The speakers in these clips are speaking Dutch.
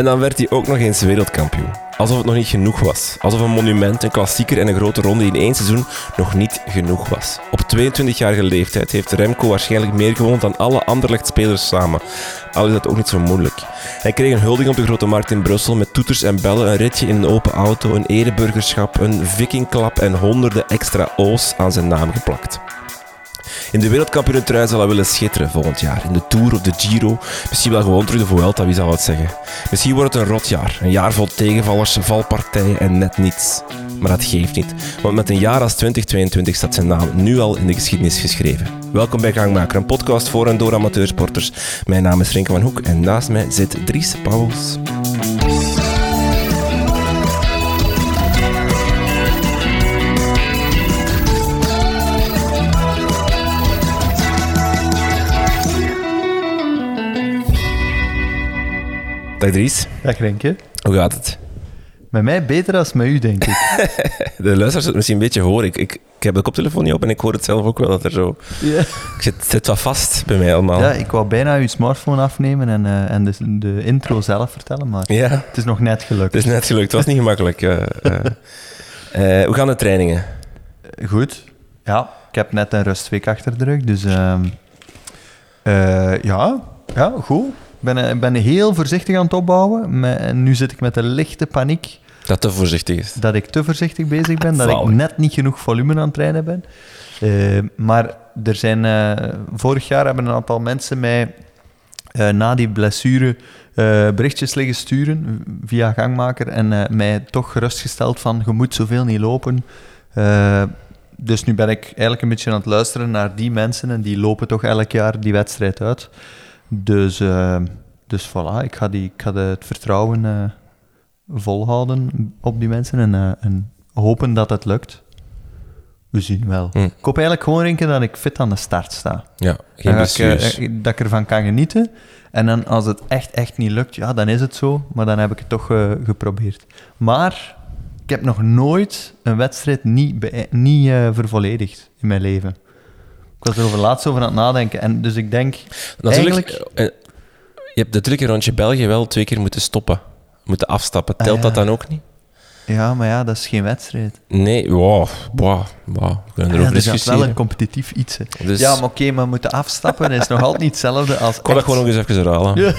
En dan werd hij ook nog eens wereldkampioen. Alsof het nog niet genoeg was. Alsof een monument, een klassieker en een grote ronde in één seizoen nog niet genoeg was. Op 22-jarige leeftijd heeft Remco waarschijnlijk meer gewonnen dan alle Anderlecht-spelers samen. Al is dat ook niet zo moeilijk. Hij kreeg een huldiging op de Grote Markt in Brussel met toeters en bellen, een ritje in een open auto, een ereburgerschap, een vikingklap en honderden extra O's aan zijn naam geplakt. In de wereldkampioenentrui zal hij willen schitteren volgend jaar. In de Tour of de Giro. Misschien wel gewoon terug de Vuelta, wie zal het zeggen. Misschien wordt het een rotjaar. Een jaar vol tegenvallers, valpartijen en net niets. Maar dat geeft niet. Want met een jaar als 2022 staat zijn naam nu al in de geschiedenis geschreven. Welkom bij Gangmaker, een podcast voor en door amateursporters. Mijn naam is Renke van Hoek en naast mij zit Dries Pauwels. Dag Dries, Dag Renke. hoe gaat het? Met mij beter als met u, denk ik. De luisteraars het misschien een beetje horen. Ik, ik, ik heb de koptelefoon niet op en ik hoor het zelf ook wel dat er zo... ja. Ik zit, het zit wat vast bij mij allemaal. ja, ik wou bijna uw smartphone afnemen en, eh, en de, de intro zelf vertellen, maar Ja, het is nog net gelukt. het is net gelukt. Het was niet gemakkelijk. eh, eh. Hoe gaan de trainingen? Goed. Ja, ik heb net een rustweek achter de rug, dus ehm, eh, ja, ja, goed. Ik ben, eh, ik ben heel voorzichtig aan het opbouwen. En nu zit ik met een lichte paniek Dat te voorzichtig is. dat ik te voorzichtig bezig ben, dat ik net niet genoeg volume aan het trainen ben. Eh, maar er zijn, eh, vorig jaar hebben een aantal mensen mij na die blessure berichtjes liggen sturen via gangmaker en mij toch gerustgesteld van je moet zoveel niet lopen. Dus nu ben ik eigenlijk een beetje aan het luisteren naar die mensen en die lopen toch elk jaar die wedstrijd uit. Dus, eh, dus voilà, ik ga, die, ik ga het vertrouwen eh, volhouden op die mensen en, eh, en hopen dat het lukt. We zien wel. Hm. Ik hoop eigenlijk gewoon denken dat ik fit aan de start sta. Ja, geen ga ik, eh, dat ik ervan kan genieten. En dan als het echt, echt niet lukt, ja, dan is het zo. Maar dan heb ik het toch geprobeerd. Maar ik heb nog nooit een wedstrijd niet, niet vervolledigd in mijn leven. Ik was er over laatst over aan het nadenken. En dus ik denk, Natuurlijk, eigenlijk- eh, je hebt natuurlijk een rondje België wel twee keer moeten stoppen. Moeten afstappen. Ah, Telt ja. dat dan ook niet? ja, maar ja, dat is geen wedstrijd. Nee, wow, wow, wow. We kunnen Ja, erover er is wel een competitief iets. Dus Ja, maar oké, maar moeten afstappen is nog altijd niet hetzelfde als ik kon dat gewoon nog eens even herhalen.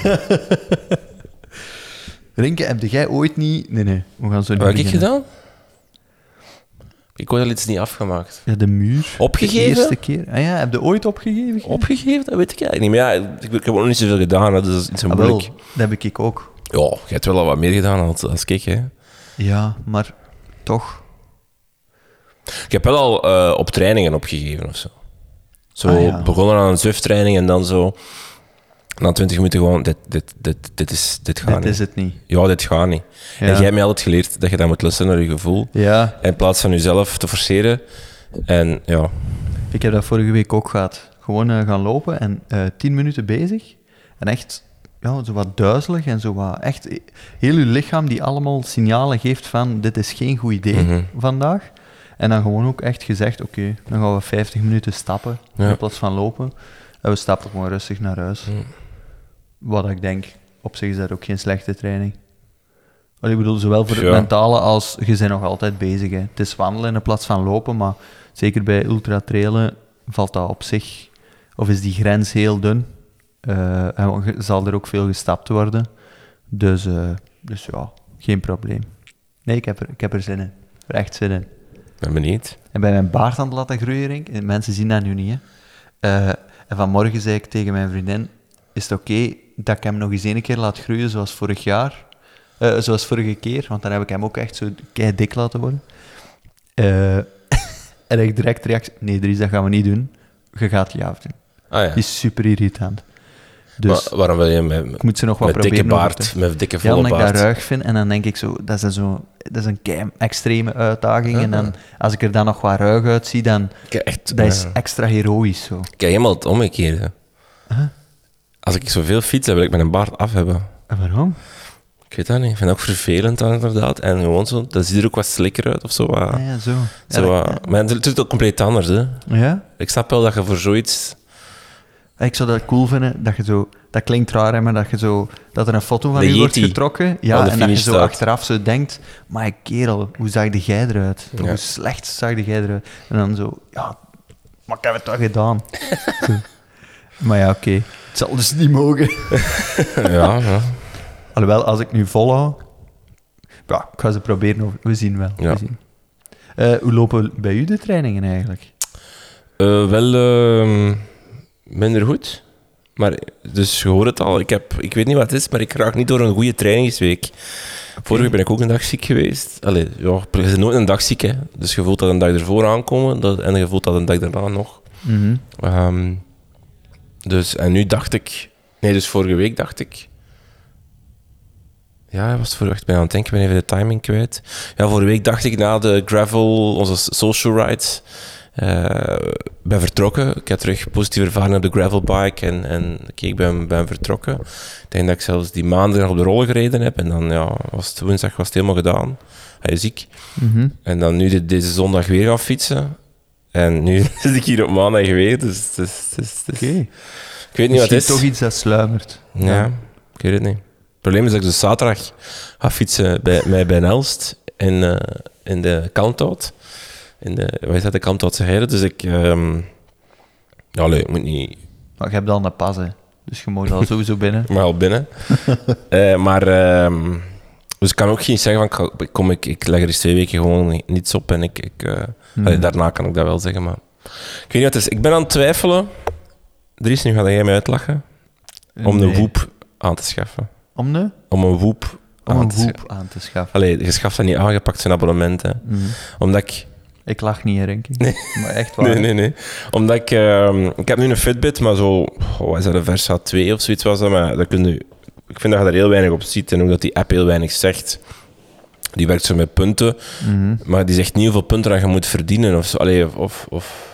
Rinke, heb jij ooit niet... Nee, nee, we gaan zo niet Wat heb ik gedaan? Ik word al iets niet afgemaakt. Ja, de muur. Opgegeven? De eerste keer. Ah ja, heb je ooit opgegeven? Opgegeven? Dat weet ik eigenlijk niet. Maar ja, ik, ik heb ook nog niet zoveel gedaan. hè, Dus dat is Ah, wel, moeilijk. dat heb ik ook. Ja, jij hebt wel al wat meer gedaan als, als ik, hè. Ja, maar toch. Ik heb wel al eh, op trainingen opgegeven of zo. Zo Ah, ja. begonnen aan een ZUF-training en dan zo... Na 20 minuten gewoon, dit, dit, dit, dit, is, dit gaat Dit niet. is het niet. Ja, dit gaat niet. En jij hebt mij altijd geleerd dat je dan moet luisteren naar je gevoel. Ja, In plaats van jezelf te forceren. En ja, ik heb dat vorige week ook gehad. Gewoon eh, gaan lopen en eh tien minuten bezig. En echt ja, zo wat duizelig en zo wat... Echt heel je lichaam die allemaal signalen geeft van dit is geen goed idee Mhm. vandaag. En dan gewoon ook echt gezegd, oké, dan gaan we 50 minuten stappen Ja. in plaats van lopen. En we stappen gewoon rustig naar huis. Mm. Wat ik denk, op zich is dat ook geen slechte training. Ik bedoel, zowel voor het Ja. mentale als je bent nog altijd bezig. Hè. Het is wandelen in plaats van lopen, maar zeker bij ultratrailen valt dat op zich, of is die grens heel dun. Eh, en zal er ook veel gestapt worden. Dus, eh, dus ja, geen probleem. Nee, ik heb er, ik heb er zin in. Er echt zin in. ben benieuwd. En bij mijn baard aan het laten groeien, Rink, en mensen zien dat nu niet, hè. Eh, en vanmorgen zei ik tegen mijn vriendin, is het oké dat ik hem nog eens een keer laat groeien zoals vorig jaar? Eh, zoals vorige keer, want dan heb ik hem ook echt zo kei dik laten worden. Eh, en ik direct reactie, nee Dries, dat gaan we niet doen. Je gaat je afdoen. Ah ja. Die is super irritant. Dus Wa- waarom wil je met, ik moet ze nog wat met dikke baard, met dikke ja, volle omdat ik dat ruig vind. En dan denk ik zo, dat is, zo, dat is een kei extreme uitdaging. En dan, als ik er dan nog wat ruig uitzie, dan Kijk, echt, dat is ja. extra heroïsch zo. Kijk, helemaal het omgekeerde. Als ik zoveel fiets, dan wil ik mijn baard af hebben. En waarom? Ik weet dat niet. Ik vind het ook vervelend dan, inderdaad. En gewoon zo, dat ziet er ook wat slikker uit of zo. Wat, Ah, ja, zo. Ja, zo wat- maar het is ook compleet anders, hè. ja? Ik snap wel dat je voor zoiets... Ik zou dat cool vinden, dat je zo... Dat klinkt raar, hè, maar dat je zo... Dat er een foto van je wordt getrokken. Ja, en dat je zo staat. achteraf zo denkt... Maar kerel, hoe zag de jij eruit? Hoe slecht zag de jij eruit? En dan zo... Ja, maar ik heb het toch gedaan. Maar ja, oké. Het zal dus niet mogen. ja, ja. Alhoewel, als ik nu volhoud... Ja, ik ga ze proberen. We zien wel. Ja. We zien. Eh, hoe lopen bij u de trainingen eigenlijk? Eh, wel ehm, minder goed. Maar, dus je hoort het al, ik, heb, ik weet niet wat het is, maar ik raak niet door een goede trainingsweek. Vorige week ben ik ook een dag ziek geweest. Allee, ja, je bent nooit een dag ziek, hè. Dus je voelt dat een dag ervoor aankomen dat, en je voelt dat een dag daarna nog. Mhm. Ehm, dus, en nu dacht ik... Nee, dus vorige week dacht ik... Ja, was het vorige week? Ik ben aan het denken, ik ben even de timing kwijt. Ja, vorige week dacht ik na de gravel, onze social rides, eh, ben vertrokken. Ik heb terug positief ervaren op de gravelbike en, en oké, ik ben, ben vertrokken. Ik denk dat ik zelfs die maandag op de rol gereden heb en dan ja, was het woensdag was het helemaal gedaan. Hij is ziek. Mhm. En dan nu de- deze zondag weer gaan fietsen. En nu zit ik hier op maandag weer, dus het is- Oké. Ik weet niet wat het is. toch iets dat sluimert. Ja, ik weet het niet. Het probleem is dat ik dus zaterdag ga fietsen bij, mij bij Nelst in, eh, in de Kalmthout. In de, wat is dat, de Kalmthoutse heide. Dus ik... ehm ja, allee, ik moet niet... Maar je hebt al een pas, hè. Dus je moet al sowieso binnen. Mag al binnen. Eh, maar... ehm, dus ik kan ook geen zeggen van... Kom, ik, ik leg er eens twee weken gewoon ni- niets op en ik... ik eh, allee, daarna kan ik dat wel zeggen, maar... Ik weet niet wat het is. Ik ben aan het twijfelen. Dries, nu ga jij mij uitlachen. Om Nee. een woep aan te schaffen. Om de? Om een woep Om aan een te woep aan te schaffen. Allee, je schaft dat niet aangepakt, zijn abonnement. Hè. Mhm. Omdat ik... Ik lach niet, Renkie. Maar echt waar. Nee, nee, nee. Omdat ik... ehm, ik heb nu een Fitbit, maar zo... Oh, wat is dat, een Versa 2 of zoiets was dat. Maar dat kun je, ik vind dat je daar heel weinig op ziet. En ook dat die app heel weinig zegt. Die werkt zo met punten. Mhm. Maar die zegt niet hoeveel punten dat je moet verdienen. Of zo. Allee, of, of.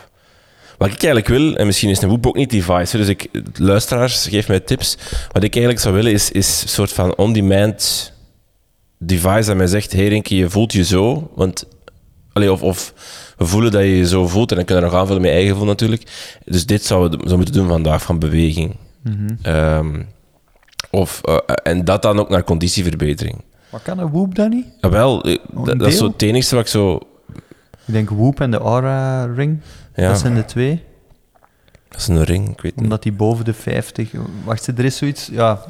Wat ik eigenlijk wil, en misschien is een Whoop ook niet device, dus ik, luisteraars, geef mij tips. Wat ik eigenlijk zou willen, is, is een soort van on-demand device dat mij zegt, hey Rinke, je voelt je zo, want... Allee, of, of we voelen dat je je zo voelt, en dan kunnen we nog aanvullen met eigen gevoel natuurlijk. Dus dit zouden we zo moeten doen vandaag, van beweging. Ehm, of, eh, en dat dan ook naar conditieverbetering. Maar kan een Whoop dan niet? Jawel, eh, Oh, dat, is zo het enigste wat ik zo... Ik denk Whoop en de Aura Ring. Ja, Dat zijn de twee. dat is een ring, ik weet niet. Omdat die boven de 50... Wacht, er is zoiets... Ja,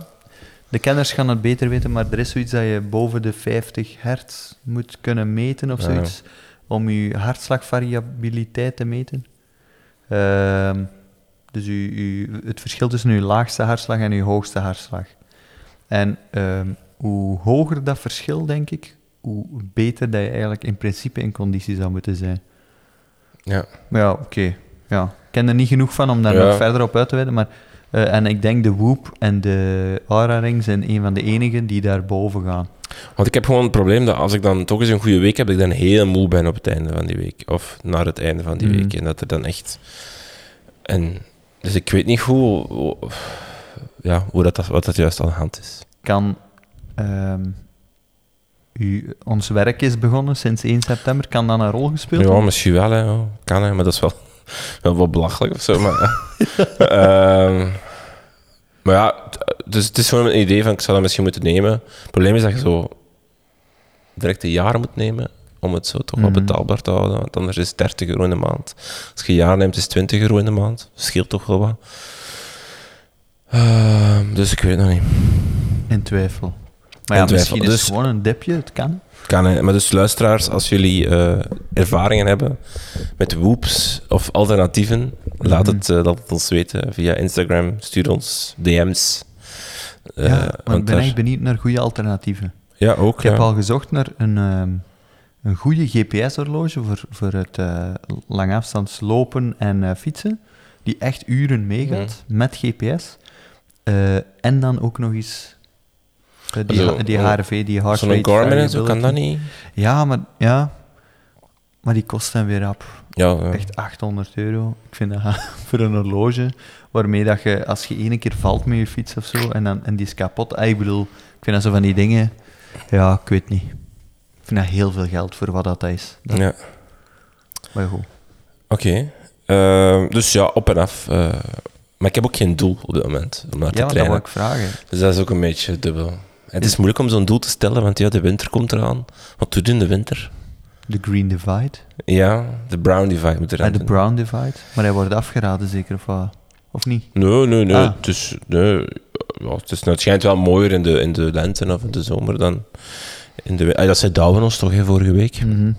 de kenners gaan het beter weten, maar er is zoiets dat je boven de 50 hertz moet kunnen meten of Ja. zoiets. Om je hartslagvariabiliteit te meten. Ehm, dus uw, uw- het verschil tussen je laagste hartslag en je hoogste hartslag. En ehm, hoe hoger dat verschil, denk ik, hoe beter dat je eigenlijk in principe in conditie zou moeten zijn. Ja. Maar ja, oké. Ja. Ik ken er niet genoeg van om daar Ja. nog verder op uit te wijden. Maar, eh, en ik denk de Whoop en de Aura Ring zijn een van de enigen die daar boven gaan. Want ik heb gewoon het probleem dat als ik dan toch eens een goede week heb, dat ik dan heel moe ben op het einde van die week. Of naar het einde van die Mhm. week. En dat er dan echt... En, dus ik weet niet hoe, ja, hoe dat, wat dat juist aan de hand is. Kan... ehm, u, ons werk is begonnen sinds 1 september. Kan dat een rol gespeeld Ja, hebben? misschien wel, hè. ja. kan hè, maar dat is wel, wel wat belachelijk of zo. Maar, Ehm, maar ja, dus het is gewoon een idee van ik zou dat misschien moeten nemen. Het probleem is dat je zo direct een jaar moet nemen om het zo toch wel Mhm. betaalbaar te houden. Want anders is het 30 euro in de maand. Als je een jaar neemt, is het 20 euro in de maand. Dat scheelt toch wel wat. Ehm, dus ik weet het nog niet. In twijfel. Maar In ja, twijfel. misschien is Dus- het gewoon een dipje. Het kan. Kan. Maar dus luisteraars, als jullie eh, ervaringen hebben met whoops of alternatieven, laat, Mhm. het, eh, laat het ons weten via Instagram. Stuur ons DM's. Eh, ja, ik want ben daar- echt benieuwd naar goede alternatieven. ja, ook. Ik heb ja. al gezocht naar een, ehm, een goede GPS-horloge voor, voor het eh langafstands lopen en eh, fietsen, die echt uren meegaat met GPS. Eh, en dan ook nog eens eh, die, ha- die oh, HRV, die heart Zo'n Garmin en zo, kan dat niet? Ja, maar, ja, maar die kost dan weer op Ja, ja. echt 800 euro. Ik vind dat voor een horloge, waarmee dat je, als je ene keer valt met je fiets of zo, en, dan, en die is kapot, ah, ik bedoel, ik vind dat zo van die dingen, ja, ik weet niet. Vind dat heel veel geld voor wat dat is. Dat, ja. Maar goed. Oké. Ehm, dus ja, op en af. eh, Maar ik heb ook geen doel op dit moment om naar te Ja, maar dat trainen. wil ik vragen. Dus dat is ook een beetje dubbel. En het is moeilijk om zo'n doel te stellen, want ja, de winter komt eraan. Wat doe je in de winter? De Green Divide. Ja, de Brown Divide moet er Ah, aan de. Brown Divide. Maar hij wordt afgeraden zeker, of wat? Of niet? Nee, nee, nee. Ah. Het, is, nee ja, het, is, het schijnt wel mooier in de, in de lente of in de zomer dan in de... Ah, dat zei Douwen ons toch, hè, vorige week. Mhm.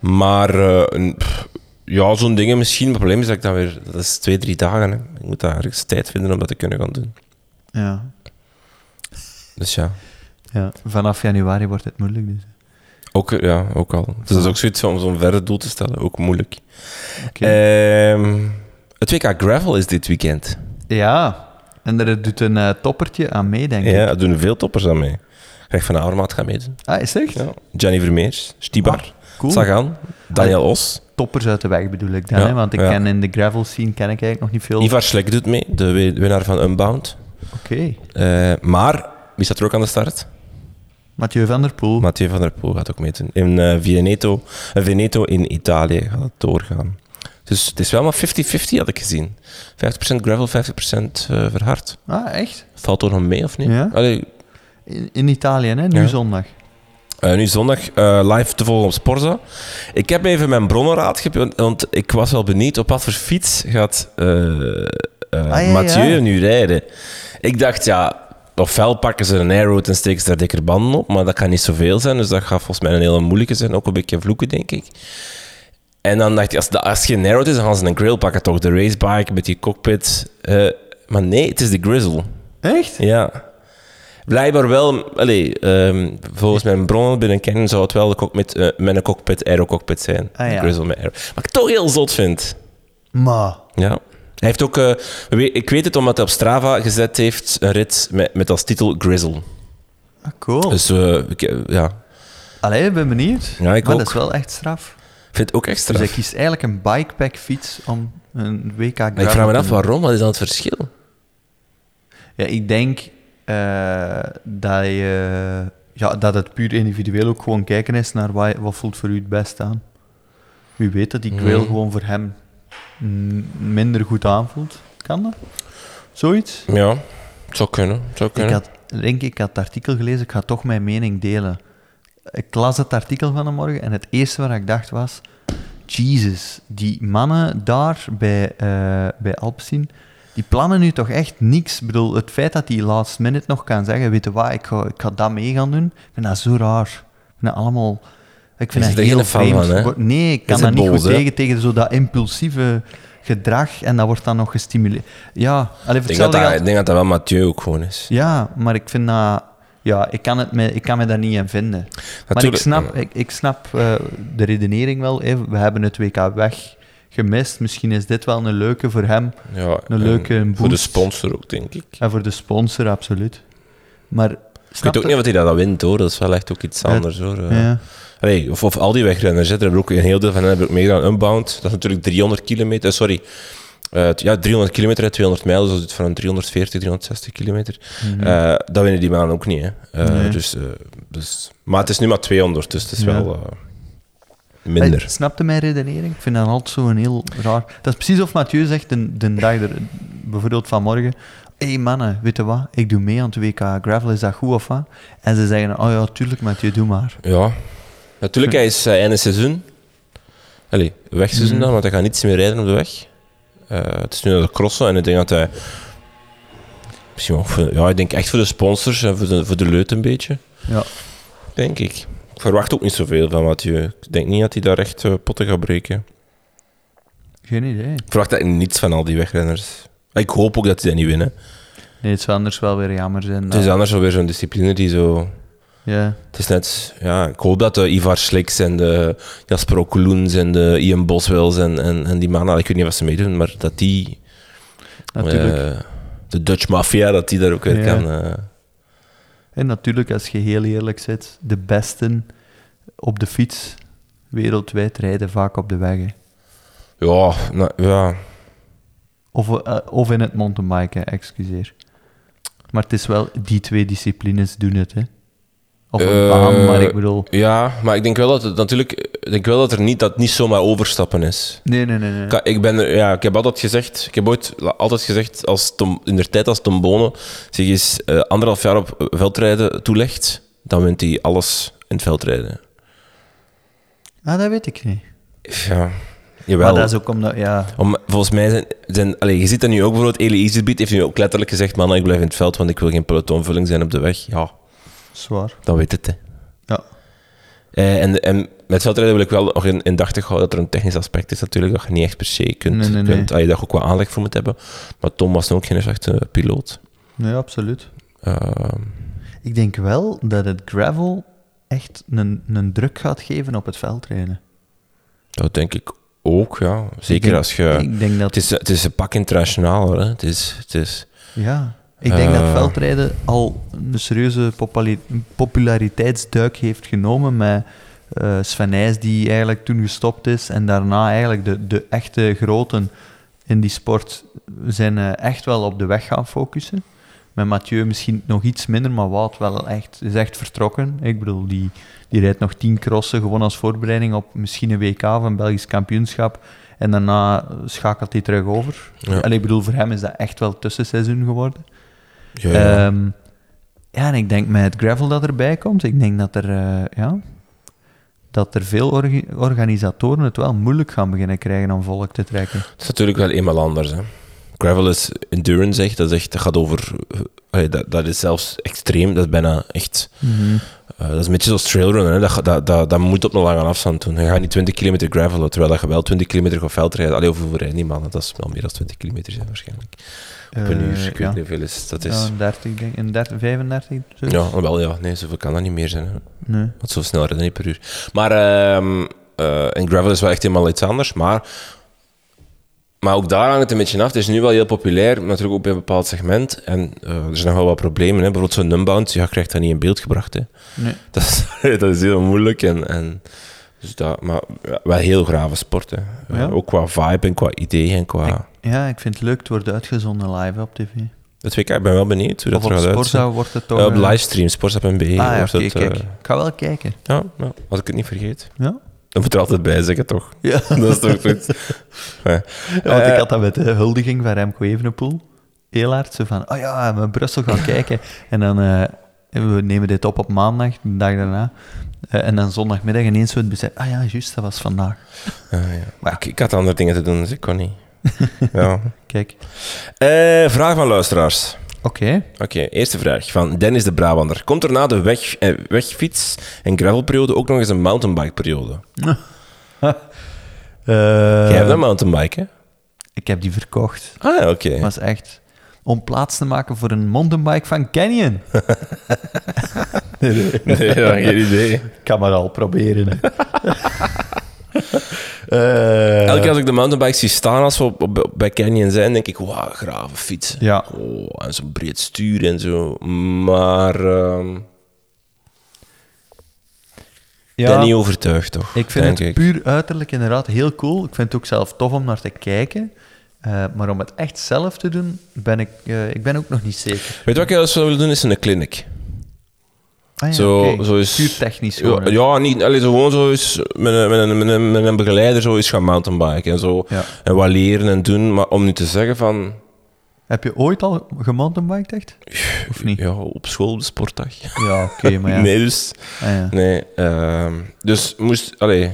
Maar eh, pff, ja, zo'n dingen misschien. Het probleem is dat ik dan weer... Dat is twee, drie dagen. Hè. Ik moet daar ergens tijd vinden om dat te kunnen gaan doen. Ja. Dus ja. ja. Vanaf januari wordt het moeilijk. Dus. Ook, eh, ja, ook al. Dus dat is ook zoiets om zo'n verre doel te stellen. Ook moeilijk. Ehm, het WK Gravel is dit weekend. Ja. En er doet een eh, toppertje aan mee, denk ik. Ja, er doen veel toppers aan mee. Greg van Avermaat gaat meedoen. Ah, is echt? Ja. Gianni Vermeers, Stibar, Ah, cool. Sagan, Daniel Os. Toppers uit de weg bedoel ik dan, Ja, hè? want ik ja. ken in de gravel scene ken ik eigenlijk nog niet veel. Ivar Slek doet mee, de wi- winnaar van Unbound. Oké. Eh, maar, wie staat er ook aan de start? Mathieu van der Poel. Mathieu van der Poel gaat ook meedoen. In eh, Veneto, eh, Veneto in Italië gaat het doorgaan. Dus het is wel maar 50-50 had ik gezien. 50% gravel, 50% eh verhard. ah, echt? Valt toch nog mee of niet? Ja. Allee, In, in Italië, hè? Nu Ja. zondag. Eh, nu zondag eh, live te volgen op Sporza. Ik heb even mijn bronnenraad gepund, want ik was wel benieuwd op wat voor fiets gaat eh, Ah, ja, Mathieu ja. nu rijden. Ik dacht, ja, ofwel pakken ze een airroad en steken ze daar dikker banden op, maar dat kan niet zoveel zijn, dus dat gaat volgens mij een hele moeilijke zijn, ook een beetje vloeken, denk ik. En dan dacht ik, als, als het geen airroad is, dan gaan ze een grill pakken, toch? De racebike met die cockpit. Maar nee, het is de Grizzle. Echt? Ja. Blijkbaar wel, allee, ehm, volgens mijn bronnen binnen Canon zou het wel de cockpit, eh, met een cockpit, aero-cockpit zijn. Ah, ja. Grizzle met aero. Wat ik toch heel zot vind. Maar. Ja. Hij heeft ook, eh, ik weet het omdat hij op Strava gezet heeft, een rit met, met als titel Grizzle. Ah, cool. Dus eh, ik, ja, Allee, ik ben benieuwd. Ja, ik maar ook. dat is wel echt straf. ik vind het ook extra. Dus hij kiest eigenlijk een bikepack fiets om een WK maar ik vraag me te af waarom, wat is dan het verschil? Ja, ik denk eh, dat, je, ja, dat het puur individueel ook gewoon kijken is naar wat, wat voelt voor u het best aan. Wie weet dat die grill Mhm. gewoon voor hem minder goed aanvoelt. Kan dat? Zoiets? Ja, het zou kunnen. Het zou Ik kunnen. had, denk ik, had het artikel gelezen, ik ga toch mijn mening delen. Ik las het artikel van de morgen en het eerste wat ik dacht was... Jesus, die mannen daar bij, eh bij die plannen nu toch echt niks. Ik bedoel, het feit dat die last minute nog kan zeggen, weet je wat, ik ga, ik ga dat mee gaan doen, ik vind dat zo raar. Ik vind dat allemaal... Ik vind dat heel geen vreemd. van, hè? Nee, ik kan dat niet boos, goed hè? tegen, tegen zo dat impulsieve gedrag en dat wordt dan nog gestimuleerd. Ja, allee, Ik denk, dat ik denk dat dat wel Mathieu ook gewoon is. ja, maar ik vind dat... Ja, ik kan, het me, ik kan me daar niet in vinden. Maar ik snap, ik, ik snap eh, de redenering wel. hè. We hebben het WK weg gemist. Misschien is dit wel een leuke voor hem. Ja, Een en leuke Voor de boost. sponsor ook, denk ik. En voor de sponsor, absoluut. Maar Ik weet ook niet of hij dat wint, hoor. Dat is wel echt ook iets anders, hoor. Ja. Allee, of, of al die wegrenners, hè. Er hebben ook een heel deel van hen hebben ook meegedaan. Unbound, dat is natuurlijk 300 kilometer. eh, sorry. T- ja, 300 kilometer en 200 mijl, dus dat is van een 340, 360 kilometer. Eh, dat winnen die mannen ook niet, hè. Eh, Mhm. Nee. dus, dus, maar het is nu maar 200, dus het is Ja. wel minder. Hey, snapte mijn redenering? Ik vind dat altijd zo een heel raar... Dat is precies of Mathieu zegt de, de dag, er, bijvoorbeeld vanmorgen... Hé hey mannen, weet je wat? Ik doe mee aan het WK Gravel, is dat goed of wat? En ze zeggen, oh ja, tuurlijk Mathieu, doe maar. Ja. Natuurlijk, hij is uh, einde seizoen. Allee, wegseizoen Mhm. dan, want hij gaat niets meer rijden op de weg. Eh, het is nu naar de crossen en ik denk dat hij... Misschien voor, ja, ik denk echt voor de sponsors en voor de, voor de leut een beetje. Ja. Denk ik. Ik verwacht ook niet zoveel van Mathieu. Ik denk niet dat hij daar echt eh, potten gaat breken. Geen idee. Ik verwacht dat niets van al die wegrenners. Ik hoop ook dat die dat niet winnen. Nee, het zou anders wel weer jammer zijn. Het is anders wel weer zo'n discipline die zo... Ja. Het is net, ja, ik hoop dat de Ivar Sliks en de Jasper Okoloens en de Ian Boswells en, en, en die mannen, ik weet niet wat ze meedoen, maar dat die, Natuurlijk. eh, de Dutch Mafia, dat die daar ook weer Ja. kan. eh, En natuurlijk, als je heel eerlijk zit, de besten op de fiets wereldwijd rijden vaak op de weg. hè. ja, nou, ja, Of, eh, of in het mountainbiken, excuseer. Maar het is wel, die twee disciplines doen het, hè. Of een Eh, baan, maar ik bedoel... ja, maar ik denk wel dat het natuurlijk, denk wel dat er niet, dat niet zomaar overstappen is. Nee, nee, nee. nee. Ik, ben, er- ja, ik heb altijd gezegd, ik heb ooit altijd gezegd, als Tom, in de tijd als Tom Bonen zich eens eh, anderhalf jaar op veldrijden toelegt, dan wint hij alles in het veldrijden. Ah, dat weet ik niet. Ja, jawel. Maar dat is ook omdat, ja... Om, volgens mij zijn... zijn allee, je ziet dat nu ook bijvoorbeeld, Eli Iserbiet heeft nu ook letterlijk gezegd, man, ik blijf in het veld, want ik wil geen pelotonvulling zijn op de weg. Ja, Zwaar. dan weet het, hè. Ja. Eh, en, en met veldrijden wil ik wel nog in, indachtig houden dat er een technisch aspect is natuurlijk, dat je niet echt per se kunt... Nee, nee, nee. kunt ah, je daar ook wel aanleg voor moet hebben. Maar Tom was ook geen echte piloot. Nee, absoluut. Ehm, Ik denk wel dat het gravel echt een, een druk gaat geven op het veldrijden. dat denk ik ook, ja. Zeker Ik denk- als je... Ik denk dat... Het is, het is een pak internationaal, hè. Het is... Het is Ja. Ik denk dat Eh. veldrijden al een serieuze populariteitsduik heeft genomen met eh Sven Nys, die eigenlijk toen gestopt is. En daarna eigenlijk de, de echte groten in die sport zijn eh, echt wel op de weg gaan focussen. Met Mathieu misschien nog iets minder, maar Wout wel echt, is echt vertrokken. Ik bedoel, die, die rijdt nog tien crossen gewoon als voorbereiding op misschien een WK of een Belgisch kampioenschap. En daarna schakelt hij terug over. Ja. Allee, ik bedoel, voor hem is dat echt wel tussenseizoen geworden. Ja, ja. Ehm, ja, en ik denk met gravel dat erbij komt, ik denk dat er, eh, ja, dat er veel orga- organisatoren het wel moeilijk gaan beginnen krijgen om volk te trekken. Het is natuurlijk wel eenmaal anders. Hè. Gravel is endurance, echt. Dat, is echt, dat gaat over... eh, dat, dat is zelfs extreem. Dat is bijna echt... eh, dat is een beetje zoals trailrunnen. Hè. Dat, dat, dat, dat moet op een lange afstand doen. Je gaat niet 20 kilometer gravelen, terwijl dat je wel 20 kilometer gaat veldrijden. Allee, hoeveel rijden die mannen? Dat is wel meer dan 20 kilometer zijn waarschijnlijk. Op een Eh, uur. Ik ja. weet niet hoeveel is. Dat is... Een 30, denk, 30, 35. Zo. Ja, wel ja. Nee, zoveel kan dat niet meer zijn. Hè. Nee. Want zo snel rijden niet per uur. Maar ehm eh, gravel is wel echt helemaal iets anders. Maar, maar ook daar hangt het een beetje af. Het is nu wel heel populair, natuurlijk ook bij een bepaald segment. En eh, er zijn nog wel wat problemen. Hè. Bijvoorbeeld zo'n numbound, ja, je krijgt dat niet in beeld gebracht. Hè. Nee. Dat, is, dat is heel moeilijk. En, en, dus dat, maar wel heel grave sport. Hè. Eh, Ja. ook qua vibe en qua idee en qua... Ja, ik vind het leuk, het wordt uitgezonden live op tv. Het WK, ik ben wel benieuwd hoe dat Of er op. Sportza wordt het toch... Eh, op eh, livestream, sportsa.be. Ah ja, het, kijk. eh, Ik ga wel kijken. ja, ja, als ik het niet vergeet. Ja? Dat moet er altijd bij zeggen, toch? Ja. Dat is toch goed. Ja. Want ik had dat met de huldiging van Remco Evenepoel. Heel hard, zo van, oh ja, we in Brussel gaan kijken. En dan, we nemen dit op op maandag, de dag daarna. Eh, en dan zondagmiddag ineens het besef, ah ja, juist, dat was vandaag. Ah, ja. Maar ik, ik had andere dingen te doen, dus ik kon niet. ja. Kijk. Eh, vraag van luisteraars. Oké. Oké, eerste vraag van Dennis de Brabander. Komt er na de weg, eh, wegfiets- en gravelperiode ook nog eens een mountainbike-periode? Eh, Jij hebt een mountainbike, hè? Ik heb die verkocht. Ah oké. Dat was echt om plaats te maken voor een mountainbike van Canyon. Nee, ja, geen idee. kan maar al proberen. Hè. Eh, Elke keer als ik de mountainbike zie staan als we op, op- bij Canyon zijn, denk ik, wauw, grave fietsen. Ja. Oh, en zo'n breed stuur en zo. Maar ehm, ik ben niet overtuigd, toch? Ik vind denk het ik. puur uiterlijk inderdaad heel cool. Ik vind het ook zelf tof om naar te kijken. Eh, maar om het echt zelf te doen, ben ik, eh, ik ben ook nog niet zeker. Weet je wat ik zou willen doen? Is een clinic. Ah, ja, Zo, oké. zo is, technisch Ja, gewoon. hè. ja, niet, allee, zo gewoon zo eens met een, met, een, met, een, met een begeleider zo eens gaan mountainbiken en zo. Ja. En wat leren en doen. Maar om nu te zeggen van... Heb je ooit al gemountainbiked echt? Of niet? Ja, op school de sportdag. Ja, oké, maar ja. Nee, dus... Ah, ja. Nee, ehm, dus moest... Allee,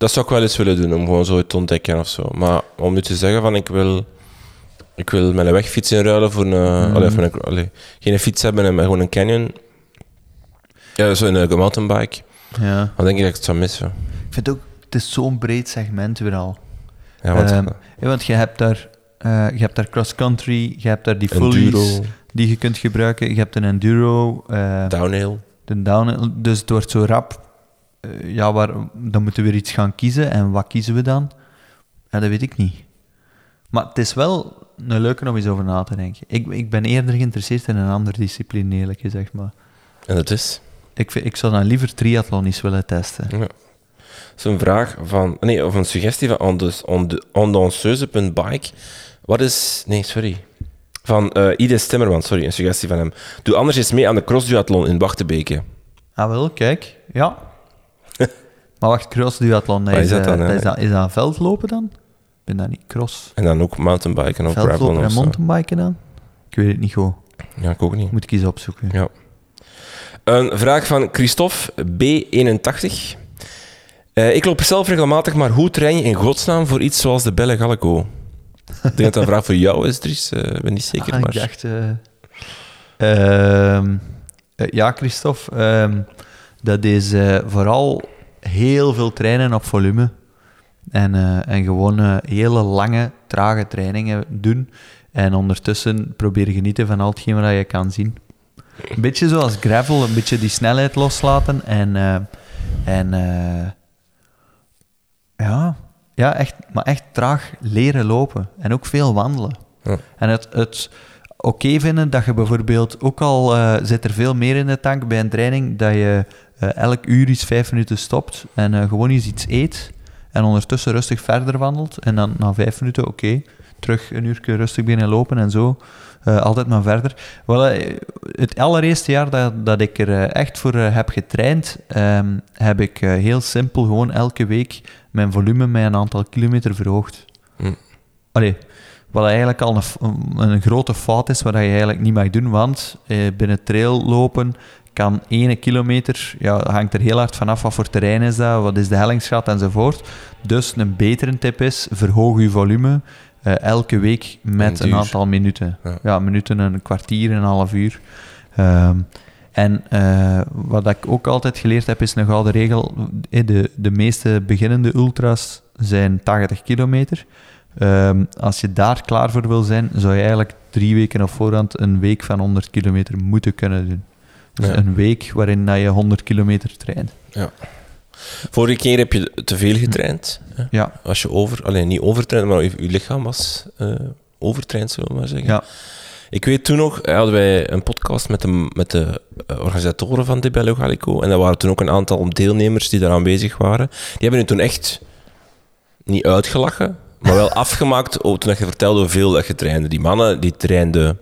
dat zou ik wel eens willen doen, om gewoon zo te ontdekken of zo. Maar om nu te zeggen van, ik wil... Ik wil mijn wegfiets inruilen voor een... Allee, een allee, geen fiets hebben en maar gewoon een canyon. Ja, zo een mountainbike. ja. Dan denk ik dat ik het zou missen. Ik vind ook, het is zo'n breed segment weer al. Ja, want, Ehm, ja, want je hebt daar, eh, je hebt daar cross-country, je hebt daar die fullies enduro, die je kunt gebruiken, je hebt een enduro, eh, downhill. de downhill, dus het wordt zo rap. Eh, ja, waar, dan moeten we weer iets gaan kiezen. En wat kiezen we dan? Ja, dat weet ik niet. Maar het is wel een leuke om eens over na te denken. Ik, ik ben eerder geïnteresseerd in een andere discipline, eerlijk gezegd. Maar En dat is... ik, ik zou dan liever triathlon eens willen testen. Ja. Zo'n vraag van... Nee, of een suggestie van onde- ondanseuse.bike. Wat is... Nee, sorry. Van eh Ides Timmerman, sorry, een suggestie van hem. Doe anders eens mee aan de crossduathlon in Wachtebeke. Ah, wel, kijk. Ja. Maar wacht, cross-duathlon, dat Wat is, is dat eh, dan, hè? is, dat, is dat veldlopen dan? Ik ben dat niet. Cross. En dan ook mountainbiken of gravel Veldlopen of en mountainbiken dan? Ik weet het niet goed. Ja, ik ook niet. Moet ik eens opzoeken. Ja. Een vraag van Christophe B81. Eh, ik loop zelf regelmatig, maar hoe train je in godsnaam voor iets zoals de Belle Gallico? ik denk dat dat een vraag voor jou is, Dries. Eh, Ik ben niet zeker, Ah, maar... ik dacht... eh, ehm, eh, ja, Christophe. ehm, dat is eh, vooral heel veel trainen op volume. En, eh, en gewoon eh, hele lange, trage trainingen doen. En ondertussen proberen genieten van al hetgeen wat je kan zien. Een beetje zoals gravel, een beetje die snelheid loslaten. En, eh, en ja, ja echt, maar echt traag leren lopen. En ook veel wandelen. Ja. En het, het oké vinden dat je bijvoorbeeld, ook al zit er veel meer in de tank bij een training, dat je elk uur eens vijf minuten stopt en eh, gewoon eens iets eet. En ondertussen rustig verder wandelt. En dan na vijf minuten, oké, terug een uur rustig beginnen lopen en zo. Eh, altijd maar verder. Wel, eh, het allereerste jaar dat, dat ik er eh, echt voor eh, heb getraind, ehm, heb ik eh, heel simpel gewoon elke week mijn volume met een aantal kilometer verhoogd. Hm. Allee, wat eigenlijk al een, een grote fout is, wat je eigenlijk niet mag doen, want eh, binnen trail lopen kan 1 kilometer, ja, hangt er heel hard vanaf wat voor terrein is dat, wat is de hellingsgraad enzovoort. Dus een betere tip is, verhoog je volume eh, elke week met En een aantal minuten. Ja. Ja, minuten, een kwartier, een half uur. Ehm, en eh, wat ik ook altijd geleerd heb, is een gouden regel. eh, De, de meeste beginnende ultras zijn 80 kilometer. Ehm, als je daar klaar voor wil zijn, zou je eigenlijk drie weken op voorhand een week van 100 kilometer moeten kunnen doen. Dus Ja. een week waarin je 100 kilometer traint. Vorige keer heb je te veel getraind. hè? Ja, Als je over... Alleen niet overtraind, maar je, je lichaam was eh overtraind, zullen we maar zeggen. ja. Ik weet toen nog, eh, hadden wij een podcast met de, met de eh, organisatoren van de Bello Gallico. En er waren toen ook een aantal deelnemers die daar aanwezig waren. Die hebben je toen echt niet uitgelachen, maar wel afgemaakt oh, toen je vertelde hoeveel dat je trainde. Die mannen die trainden,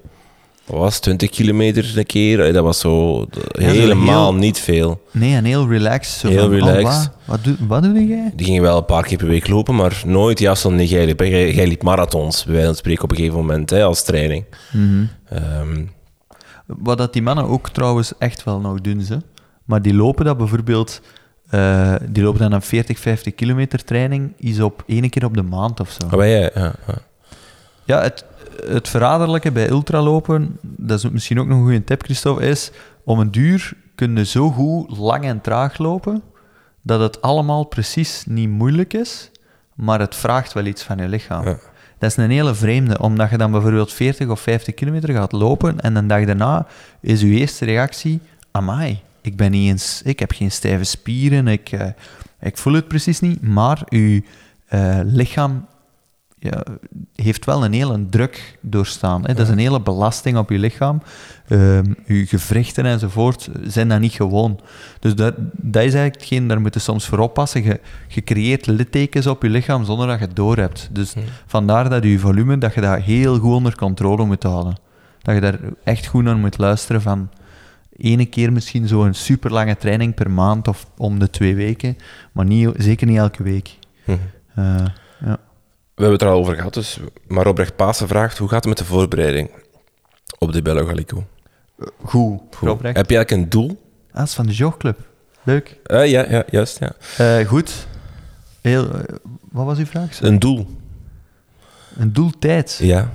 was het, 20 kilometer een keer. Dat was zo Ja, helemaal heel- niet veel. Nee, en heel relaxed. Zo Heel van, oh, relaxed. wat, wat, doe, wat doe jij? Die gingen wel een paar keer per week lopen, maar nooit juist zoals jij liep. Jij, jij liep marathons, bij wijze van spreken, op een gegeven moment, hè, als training. Mhm. Ehm, Wat dat die mannen ook trouwens echt wel nog doen, ze. Maar die lopen dat bijvoorbeeld... eh, die lopen dan een 40, 50 kilometer training is op één keer op de maand of zo. wij, ja, ja. Ja, het, het verraderlijke bij ultralopen, dat is misschien ook nog een goede tip, Christophe, is om een duur kun je zo goed lang en traag lopen, dat het allemaal precies niet moeilijk is, maar het vraagt wel iets van je lichaam. Ja. Dat is een hele vreemde, omdat je dan bijvoorbeeld 40 of 50 kilometer gaat lopen en een dag daarna is je eerste reactie, amai, ik ben niet eens, ik heb geen stijve spieren, ik, eh, ik voel het precies niet, maar je eh, lichaam ja, heeft wel een hele druk doorstaan. Hè. Dat is een hele belasting op je lichaam. Ehm je gewrichten enzovoort zijn dat niet gewoon. Dus dat, dat is eigenlijk hetgeen, daar moet je soms voor oppassen. Je, je creëert littekens op je lichaam zonder dat je het door hebt. Dus vandaar dat je volume, dat je dat heel goed onder controle moet houden. Dat je daar echt goed naar moet luisteren van ene keer misschien zo'n super lange training per maand of om de twee weken, maar niet, zeker niet elke week. Mhm. Eh, ja. We hebben het er al over gehad, dus, maar Robrecht Pasen vraagt, hoe gaat het met de voorbereiding op de Bello Gallico? Goed, Goed. Robrecht. Heb je eigenlijk een doel? Ah, dat is van de jogclub. Leuk. Eh, ja, ja, juist, ja. Eh, goed. Heel, eh, wat was uw vraag? Een doel, Een doeltijd. ja.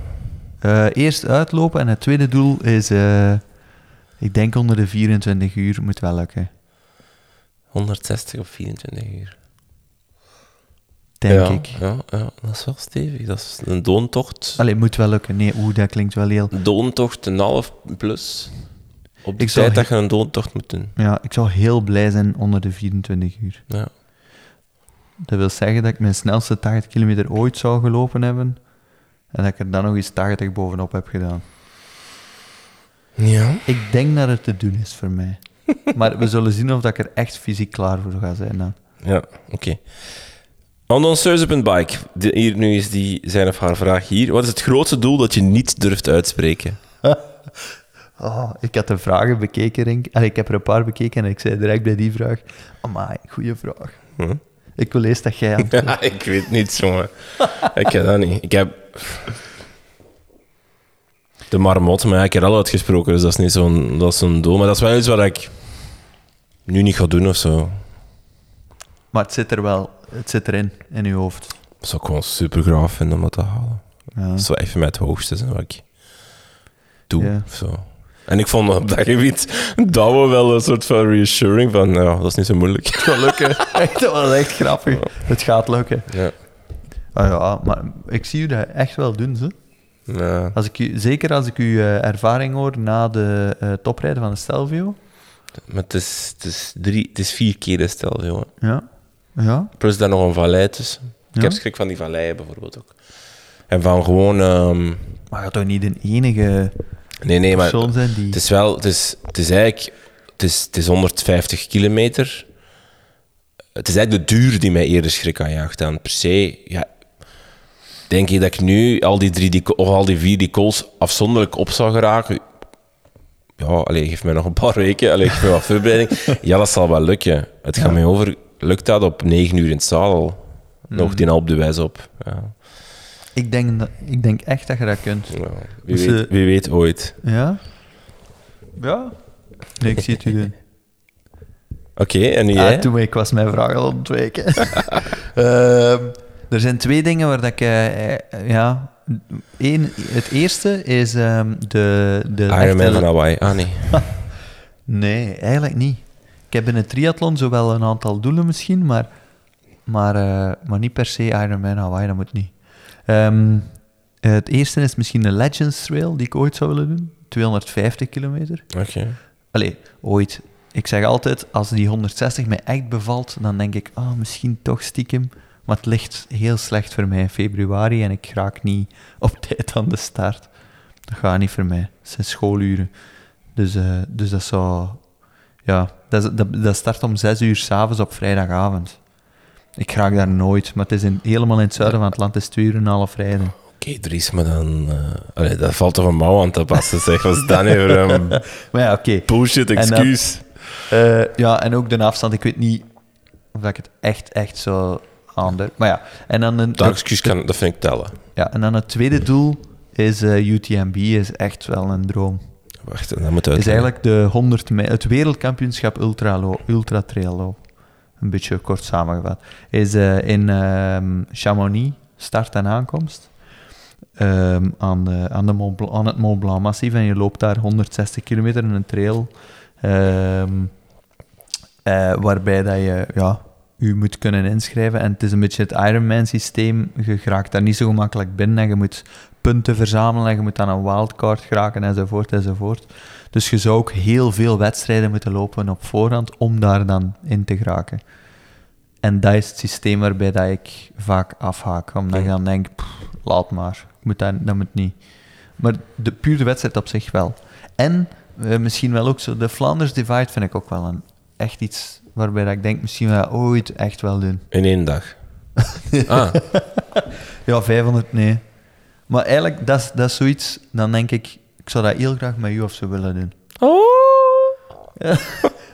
Eh, eerst uitlopen en het tweede doel is, eh, ik denk onder de 24 uur moet wel lukken. 160 of 24 uur. Denk ja, ik. Ja, ja, dat is wel stevig. Dat is een doontocht. Allee, moet wel lukken. Nee, oeh, dat klinkt wel heel... Een doontocht, een half plus. Op de Ik zou tijd dat je een doontocht moet doen. Ja, ik zou heel blij zijn onder de 24 uur. Ja. Dat wil zeggen dat ik mijn snelste 80 kilometer ooit zou gelopen hebben. En dat ik er dan nog eens 80 bovenop heb gedaan. Ja. Ik denk dat het te doen is voor mij. maar we zullen zien of dat ik er echt fysiek klaar voor ga zijn dan. Ja, oké. Andonseuze.bike. De- Hier nu is die zijn of haar vraag hier. Wat is het grootste doel dat je niet durft uitspreken? Oh, ik had de vragen bekeken. Allee, ik heb er een paar bekeken en ik zei direct bij die vraag... Amai, goede vraag. Hm? Ik wil eerst dat jij... Ik weet niet, jongen. ik heb dat niet. Ik heb... De marmot, maar ja, ik heb al uitgesproken, dus dat is niet zo'n dat is zo'n doel. Maar dat is wel iets wat ik nu niet ga doen of zo. Maar het zit er wel... Het zit erin, in je hoofd. Dat zou ik gewoon super graaf vinden om dat te halen. Ja. Wel even met het hoogste zijn wat ik doe. Ja. Zo. En ik vond op dat gebied dat we wel een soort van reassuring van, ja, dat is niet zo moeilijk. Het gaat lukken. Echt, dat was echt grappig. Het gaat lukken. Ja. Ah ja, maar ik zie u dat echt wel doen, zo. Ja. Als ik u, zeker als ik uw eh, ervaring hoor na de eh, toprijden van de Stelvio. Maar het is, het, is drie, het is vier keer de stel, jongen. Ja. Ja. Plus daar nog een vallei tussen. Ik Ja. heb schrik van die valleien bijvoorbeeld ook. En van gewoon... ehm, Maar je gaat toch niet de enige nee, nee, maar persoon zijn die... het is wel... Het is, het is eigenlijk... Het is, het is 150 kilometer. Het is eigenlijk de duur die mij eerder schrik aanjaagt dan per se... Ja, denk je dat ik nu al die drie die, of al die vier die calls afzonderlijk op zou geraken? Ja, allee, geef mij nog een paar weken. Allee, geef mij wat voorbereiding. Ja, dat zal wel lukken. Het gaat Ja. mij over... Lukt dat op 9 uur in het zadel? Nog Mm. die op de wijs op. Ja. Ik, denk dat, ik denk echt dat je dat kunt. Ja, wie, Dus, weet, eh, wie weet ooit. Ja? Ja. Nee, ik zie het u doen. Oké, en jij? Ah, toen ik was mijn vraag al ontweken. Ehm, er zijn twee dingen waar dat ik... eh, eh, ja... Eén, het eerste is ehm, de... de Iron Man echte- van Hawaii. Ah, nee. Nee, eigenlijk niet. Ik heb in het triathlon zo wel een aantal doelen misschien, maar, maar, eh, maar niet per se Ironman Hawaii, dat moet niet. Ehm, het eerste is misschien de Legends Trail, die ik ooit zou willen doen. 250 kilometer. Oké. Allee, ooit. Ik zeg altijd, als die 160 mij echt bevalt, dan denk ik, ah, misschien toch stiekem. Maar het ligt heel slecht voor mij in februari en ik raak niet op tijd aan de start. Dat gaat niet voor mij. Het zijn schooluren. Dus, eh, dus dat zou... Ja, dat, is- dat, dat start om 6 uur s'avonds op vrijdagavond. Ik raak daar nooit, maar het is in, helemaal in het zuiden van het land. Het is twee uur en een half rijden. Oké, Dries, maar dan... eh allee, dat valt toch een mouw aan te passen, zeg. Wat is dat nu voor Maar ja, oké. bullshit En dan- excuus? Eh, ja, en ook de afstand. Ik weet niet of dat ik het echt, echt zo aandurf. Maar ja, en dan, een, Dat excuus kan, dat vind ik tellen. ja, en dan het tweede doel is eh, UTMB. Is echt wel een droom. Wacht, dat moet uit. is eigenlijk de 100 mei, het wereldkampioenschap ultra, ultra trail. Een beetje kort samengevat. Is eh, in ehm, Chamonix, start en aankomst. Ehm, aan, de, aan, de Mont Blanc- aan het Mont Blanc massief. En je loopt daar 160 kilometer in een trail. ehm, eh, waarbij dat je ja, u moet kunnen inschrijven. En het is een beetje het Ironman-systeem. Je geraakt daar niet zo gemakkelijk binnen. En je moet punten verzamelen. En je moet aan een wildcard geraken, enzovoort, enzovoort. Dus je zou ook heel veel wedstrijden moeten lopen op voorhand om daar dan in te geraken. En dat is het systeem waarbij dat ik vaak afhaak. Omdat Ja. dan denk, pff, laat maar. Ik moet dat, dat moet niet. Maar de pure wedstrijd op zich wel. En eh, misschien wel ook zo, de Flanders Divide vind ik ook wel een, echt iets waarbij dat ik denk, misschien wel ooit echt wel doen. In één dag. Ah, Ja, 500, nee. Maar eigenlijk, dat is, dat is zoiets, dan denk ik, ik zou dat heel graag met u of zo willen doen. oh.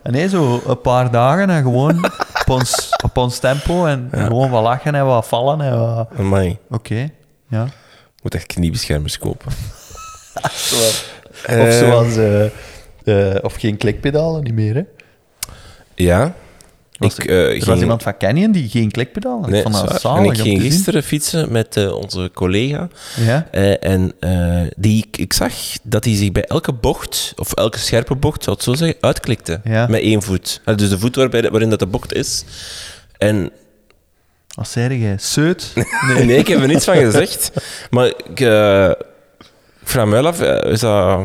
En nee, zo een paar dagen en gewoon op ons, op ons tempo en Ja. gewoon wat lachen en wat vallen en wat... Oké, ja. Moet echt kniebeschermers kopen. Of Eh, zoals... eh, eh, of geen klikpedalen, niet meer, hè. Ja. Was ik, er- eh, er ging- was iemand van Canyon die geen klikpedalen had. Nee, zalig en ik ging gisteren fietsen met eh, onze collega. Ja? Eh, en die, ik, zag dat hij zich bij elke bocht, of elke scherpe bocht, zou het zo zeggen, uitklikte. Ja. Met één voet. Dus de voet waarbij, de- waarin dat de bocht is. En Wat zei jij? Seut? nee. ik heb er niets van gezegd. Maar ik, ik vraag me wel af, is dat...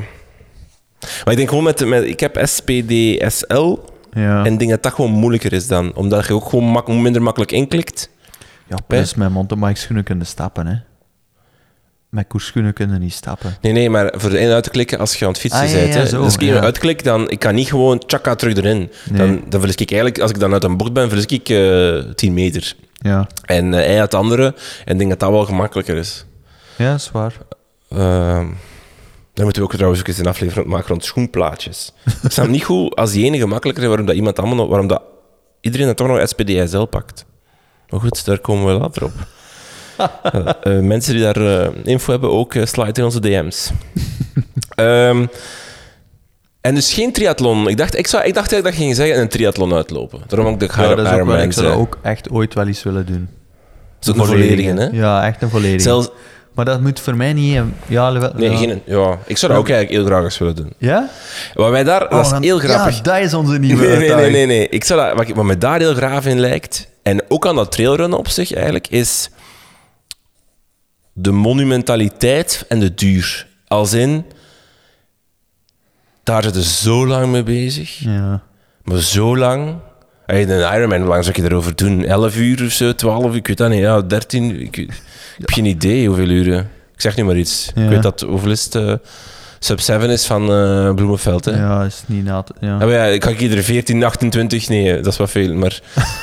Maar ik denk gewoon met, met ik heb SPD SL Ja. en ik denk dat dat gewoon moeilijker is dan. Omdat je ook gewoon mak- minder makkelijk inklikt. ja, plus met mountainbikeschoenen kunnen stappen, hè. Met koersschoenen kunnen niet stappen. Nee, nee, maar voor de in uit te klikken als je aan het fietsen Ah, bent. ja, zo, dus als ik ja. uitklik, dan ik kan niet gewoon tjaka terug erin. Nee. Dan, dan verlies ik eigenlijk, als ik dan uit een bocht ben, verlies ik eh 10 meter. Ja. En eh, hij de andere. En ik denk dat dat wel gemakkelijker is. Ja, dat is waar. Ehm dan moeten we ook trouwens ook eens een aflevering maken rond schoenplaatjes. ik snap niet goed, als die ene gemakkelijker is, waarom dat iemand allemaal waarom dat iedereen dat toch nog SPDSL pakt. Maar goed, daar komen we later op. Eh, eh, mensen die daar eh, info hebben, ook slide in onze DM's. Ehm, en dus geen triathlon. Ik dacht, ik, zou, ik dacht eigenlijk dat je ging zeggen een triathlon uitlopen. Daarom ook de Ja, dat is ook wel, ik zou dat ook echt ooit wel eens willen doen. Zo'n volledige, hè? Ja, echt een volledige. Zelfs, Maar dat moet voor mij niet... een- Ja, wel- nee, ja. geen, ja, ik zou dat ook eigenlijk heel graag eens willen doen. Ja? Wat mij daar, dat Oh, is dan- heel grappig. Ja, dat is onze nieuwe Nee, nee, nee, nee, nee. Ik zou dat, wat, wat me daar heel graag in lijkt, en ook aan dat trailrunnen op zich eigenlijk, is de monumentaliteit en de duur. Als in, daar zitten zo lang mee bezig, Ja. maar zo lang. Hey, een Ironman, hoe lang zou je erover doen? 11 uur of zo, 12 uur, ik weet dat niet. Ja, 13, ik, ik heb geen idee hoeveel uren. Ik zeg nu maar iets. Ja. Ik weet dat, hoeveel is het? eh, Sub 7 is van eh Bloemenveld, hè? Ja, is niet na ja. Ja, maar ja, ik kan iedere 14, 28, nee, dat is wat veel. Maar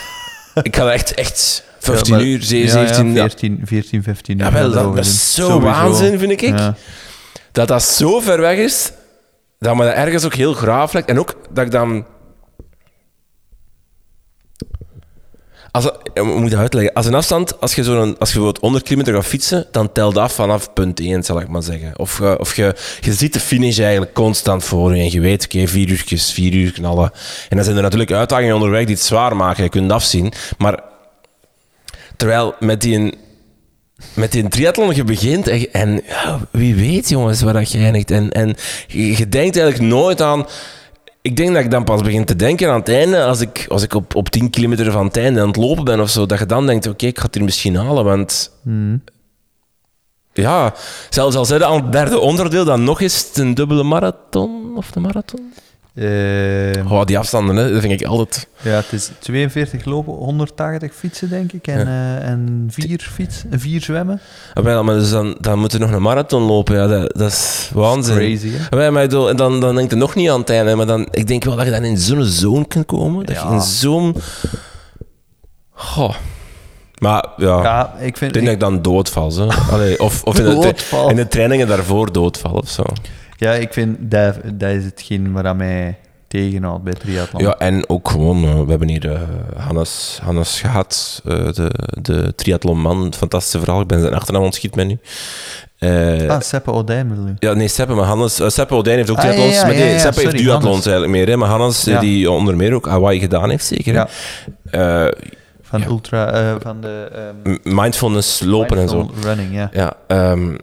ik ga echt, echt 15 Ja, maar- uur, 7, ja, ja, 17 ja, 14, 14, 15 uur. Jawel, gaan dat, is zo Sowieso. waanzin, vind ik. Ja. Dat dat zo ver weg is, dat me dat ergens ook heel graaf lijkt. En ook dat ik dan... Als, ik moet uitleggen. Als een afstand, als je, zo'n, als je bijvoorbeeld 100 kilometer gaat fietsen, dan telt af vanaf punt 1, zal ik maar zeggen. Of, je- of je, je ziet de finish eigenlijk constant voor je en je weet, oké, vier uurtjes, vier uur knallen. En dan zijn er natuurlijk uitdagingen onderweg die het zwaar maken, je kunt afzien. Maar terwijl met die, met die triathlon je begint en, en ja, wie weet jongens waar dat je eindigt. En, en je denkt eigenlijk nooit aan... Ik denk dat ik dan pas begin te denken aan het einde, als ik, als ik op, op 10 kilometer van het einde aan het lopen ben of zo, dat je dan denkt, oké, ik ga het hier misschien halen, want... Ja, zelfs al zijn aan het derde onderdeel, dan nog eens een dubbele marathon of de marathon. Oh, die afstanden, hè, dat vind ik altijd... ja, het is 42 lopen, 180 fietsen, denk ik. En, eh, en vier, fietsen, en vier zwemmen. Ah, maar dus dan, dan moet je nog een marathon lopen, ja, dat, dat is waanzin. Crazy, hè? Ah, maar dan, en dan, dan denk je nog niet aan het einde, maar dan, ik denk wel dat je dan in zo'n zone kunt komen, dat je Ja. in zo'n... Goh. Maar ja, Ja, ik ik vind... denk dat ik dan doodval. Zo. Allee, of of in, de, in de trainingen daarvoor doodval of zo. Ja, ik vind dat, dat is hetgeen waar mij tegenhoudt bij triathlon. Ja, en ook gewoon, eh, we hebben hier eh, Hannes, Hannes gehad, eh, de, de triathlonman, fantastische verhaal. Ik ben zijn achternaam ontschiet met nu. Eh, Ah, Seppe Odijn bedoel je? Ja, nee, Seppe, maar Hannes... Seppe Odijn heeft ook Ah, ja, triathlons. ja, maar nee, ja, Seppe heeft duathlons eigenlijk meer, hè. Maar Hannes, die onder meer ook Hawaii gedaan heeft, zeker. van ultra... van de... ehm, m- mindfulness lopen en zo. Running, ja. Ja, ehm,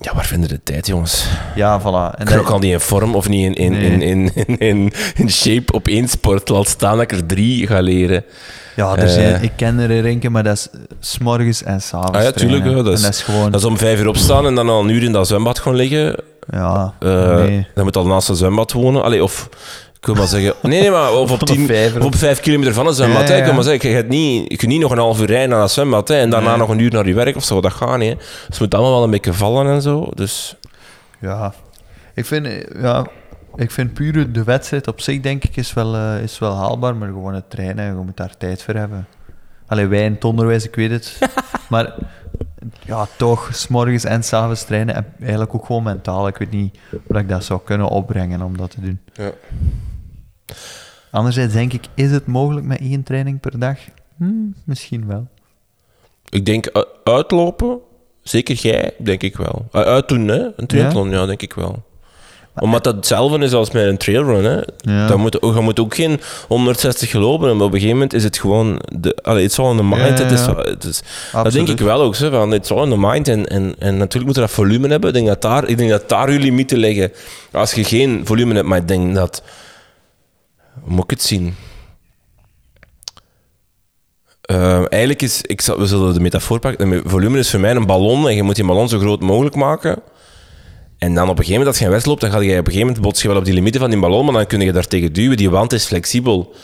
ja, waar vinden de tijd, jongens? Ja, voilà. En Ik ook al niet in vorm of niet in, in, Nee. in, in, in, in, in shape op één sport. Laat staan dat ik er drie ga leren. Ja, er Eh. zijn, ik ken er een enkele, maar dat is s'morgens en s'avonds Ah ja, tuurlijk, dat is- en dat is gewoon... Dat is om vijf uur opstaan en dan al een uur in dat zwembad gaan liggen. ja, Eh, nee. Dan moet al naast een zwembad wonen. Allee, of, ik wil maar zeggen... Nee, nee, maar of op, Op tien, vijf uur. of op vijf kilometer van een zwembad. Ja. Ik wil maar zeggen, je, gaat niet, je kunt niet nog een half uur rijden naar dat zwembad hè, en daarna Nee. nog een uur naar je werk of zo. Dat gaat niet. Hè. Dus het moet allemaal wel een beetje vallen en zo. Dus Ja, ik vind, eh, ja, ik vind puur de wedstrijd op zich, denk ik, is wel, eh, is wel haalbaar. Maar gewoon het trainen, je moet daar tijd voor hebben. Allee, wij in het onderwijs, ik weet het. maar ja, toch, s'morgens en s'avonds trainen. En eigenlijk ook gewoon mentaal. Ik weet niet hoe ik dat zou kunnen opbrengen om dat te doen. Ja. Anderzijds denk ik, is het mogelijk met één training per dag? Hm, misschien wel. ik denk u- uitlopen, zeker jij, denk ik wel. Uh, uitdoen, hè? Een triathlon, ja, denk ik wel. Omdat dat hetzelfde is als met een trailrun. Hè. Ja. Dan moet, je moet ook geen 160 gelopen. En op een gegeven moment is het gewoon... De, allee, it's all in the mind. Ja, Het is, het is, dat denk ik wel ook. Zo, van, it's all in the mind. En, en, en natuurlijk moet je dat volume hebben. Ik denk dat daar, ik denk dat daar je limieten liggen. Als je geen volume hebt, maar ik denk dat... Moet ik het zien? Eh, eigenlijk is... Ik zal, we zullen de metafoor pakken. De volume is voor mij een ballon. En je moet die ballon zo groot mogelijk maken. En dan op een gegeven moment, als je een wedstrijd loopt, dan ga je op een gegeven moment bots je wel op die limieten van die ballon, maar dan kun je daar tegen duwen. Die wand is flexibel.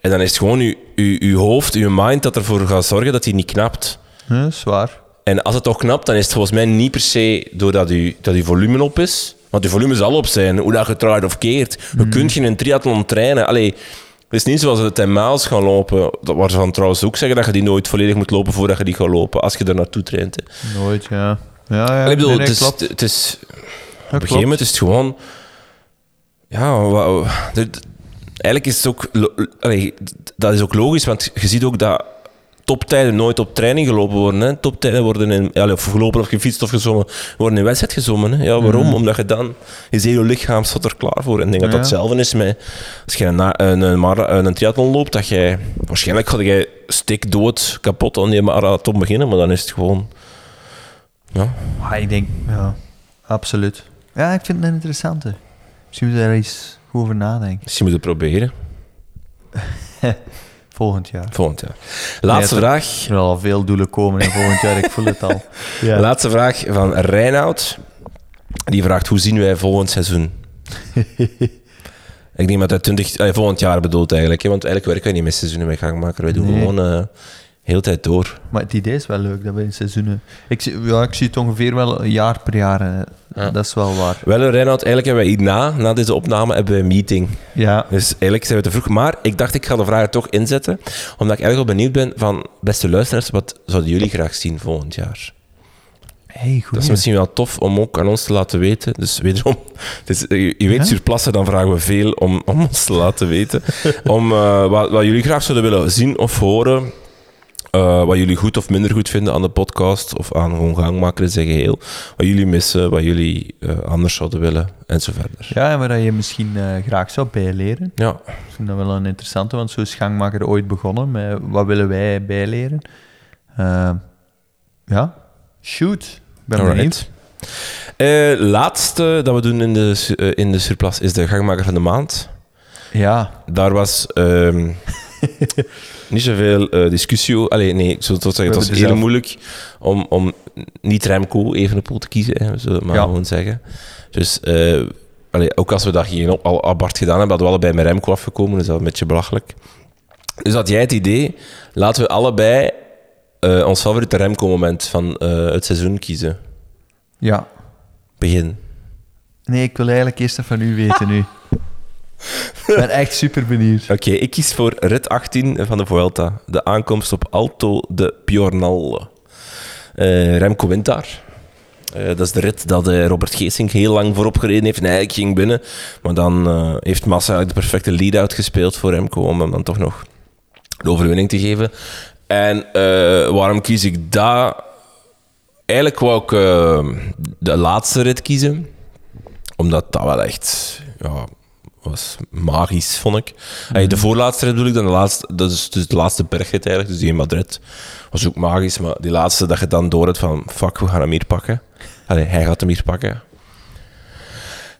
En dan is het gewoon je, je, je hoofd, je mind, dat ervoor gaat zorgen dat hij niet knapt. Ja, zwaar. En als het toch knapt, dan is het volgens mij niet per se doordat je, dat je volume op is. Want je volume zal op zijn, hoe dat je draait of keert. Je kunt geen triathlon trainen. Allee, het is niet zoals de 10 miles gaan lopen, dat waar ze van trouwens ook zeggen dat je die nooit volledig moet lopen voordat je die gaat lopen, als je er naartoe traint. hè. Nooit, ja. Ja, ja. ik bedoel, nee, nee, het, is, klopt. het is... Op een gegeven moment is het gewoon... Ja, eigenlijk is het ook... allee, dat is ook logisch, want je ziet ook dat toptijden nooit op training gelopen worden. Hè. Toptijden worden in, allee, of gelopen of gefietst of gezongen, worden in wedstrijd gezongen. Hè. Ja, waarom? Omdat je dan... Is heel je lichaam staat er klaar voor. En ik denk dat Ja. dat hetzelfde is met... Als je een, een, een triathlon loopt, dat jij... Waarschijnlijk ga jij stikdood kapot aan die marathon beginnen, maar dan is het gewoon... Ja, Ah, ik denk, ja, absoluut. Ja, ik vind het een interessante. Misschien moet je daar eens over nadenken. misschien moet je het proberen. Volgend jaar. Volgend jaar. Laatste Nee, vraag. Er zullen al veel doelen komen in volgend jaar, ik voel het al. Ja. Laatste vraag van Reinoud. Die vraagt, hoe zien wij volgend seizoen? ik denk dat hij 20, eh, volgend jaar bedoelt eigenlijk. Hè? Want eigenlijk werken wij niet met seizoenen met gangmaker. Wij doen Nee. gewoon eh heel de tijd door. Maar het idee is wel leuk, dat we in seizoenen... Ik zie, ja, ik zie het ongeveer wel een jaar per jaar. Ja. Dat is wel waar. Wel, Reinoud, eigenlijk hebben wij hierna, na deze opname, hebben we een meeting. Ja, Dus eigenlijk zijn we te vroeg. Maar ik dacht, ik ga de vragen toch inzetten. Omdat ik eigenlijk wel benieuwd ben van, beste luisteraars, wat zouden jullie graag zien volgend jaar? hey, goed. Dat is misschien wel tof om ook aan ons te laten weten. Dus wederom, dus, je, je weet, Ja? surplassen, dan vragen we veel om, om ons te laten weten. om eh, wat, wat jullie graag zouden willen zien of horen. Eh, wat jullie goed of minder goed vinden aan de podcast of aan gewoon gangmaker in zijn geheel. Wat jullie missen, wat jullie eh, anders zouden willen en zo verder. Ja, en waar je misschien eh, graag zou bijleren. Ja, Ik vind dat wel een interessante, want zo is Gangmaker ooit begonnen met wat willen wij bijleren. Ja, shoot. Ben alright. Laatste dat we doen in de, in de surplus is de gangmaker van de maand. Ja, Daar was ehm, niet zoveel eh, discussie over. Allee, nee, ik zou het zeggen, het was heel zelf- moeilijk om, om niet Remco Evenepoel te kiezen, hè, we zullen het maar Ja. gewoon zeggen. Dus allee, ook als we dat hier al apart gedaan hebben, hadden we allebei met Remco afgekomen, dus dat is een beetje belachelijk. Dus had jij het idee, laten we allebei eh, ons favoriete Remco-moment van het seizoen kiezen. ja. Begin. Nee, ik wil eigenlijk eerst even van u weten nu. Ik ben echt super benieuwd. Oké, ik kies voor rit 18 van de Vuelta. De aankomst op Alto de Piornal. Eh, Remco wint daar. Eh, dat is de rit dat eh, Robert Geesink heel lang voorop gereden heeft. En eigenlijk ging binnen. Maar dan heeft Massa eigenlijk de perfecte lead-out gespeeld voor Remco. Om hem dan toch nog de overwinning te geven. En waarom kies ik dat? Eigenlijk wou ik de laatste rit kiezen. Omdat dat wel echt... Ja, was magisch, vond ik. Hey, de voorlaatste rit bedoel ik dan, de laatste, dat is dus de laatste bergrit eigenlijk, dus die in Madrid. Was ook magisch, maar die laatste dat je dan door hebt van, fuck, we gaan hem hier pakken. Allee, hij gaat hem hier pakken.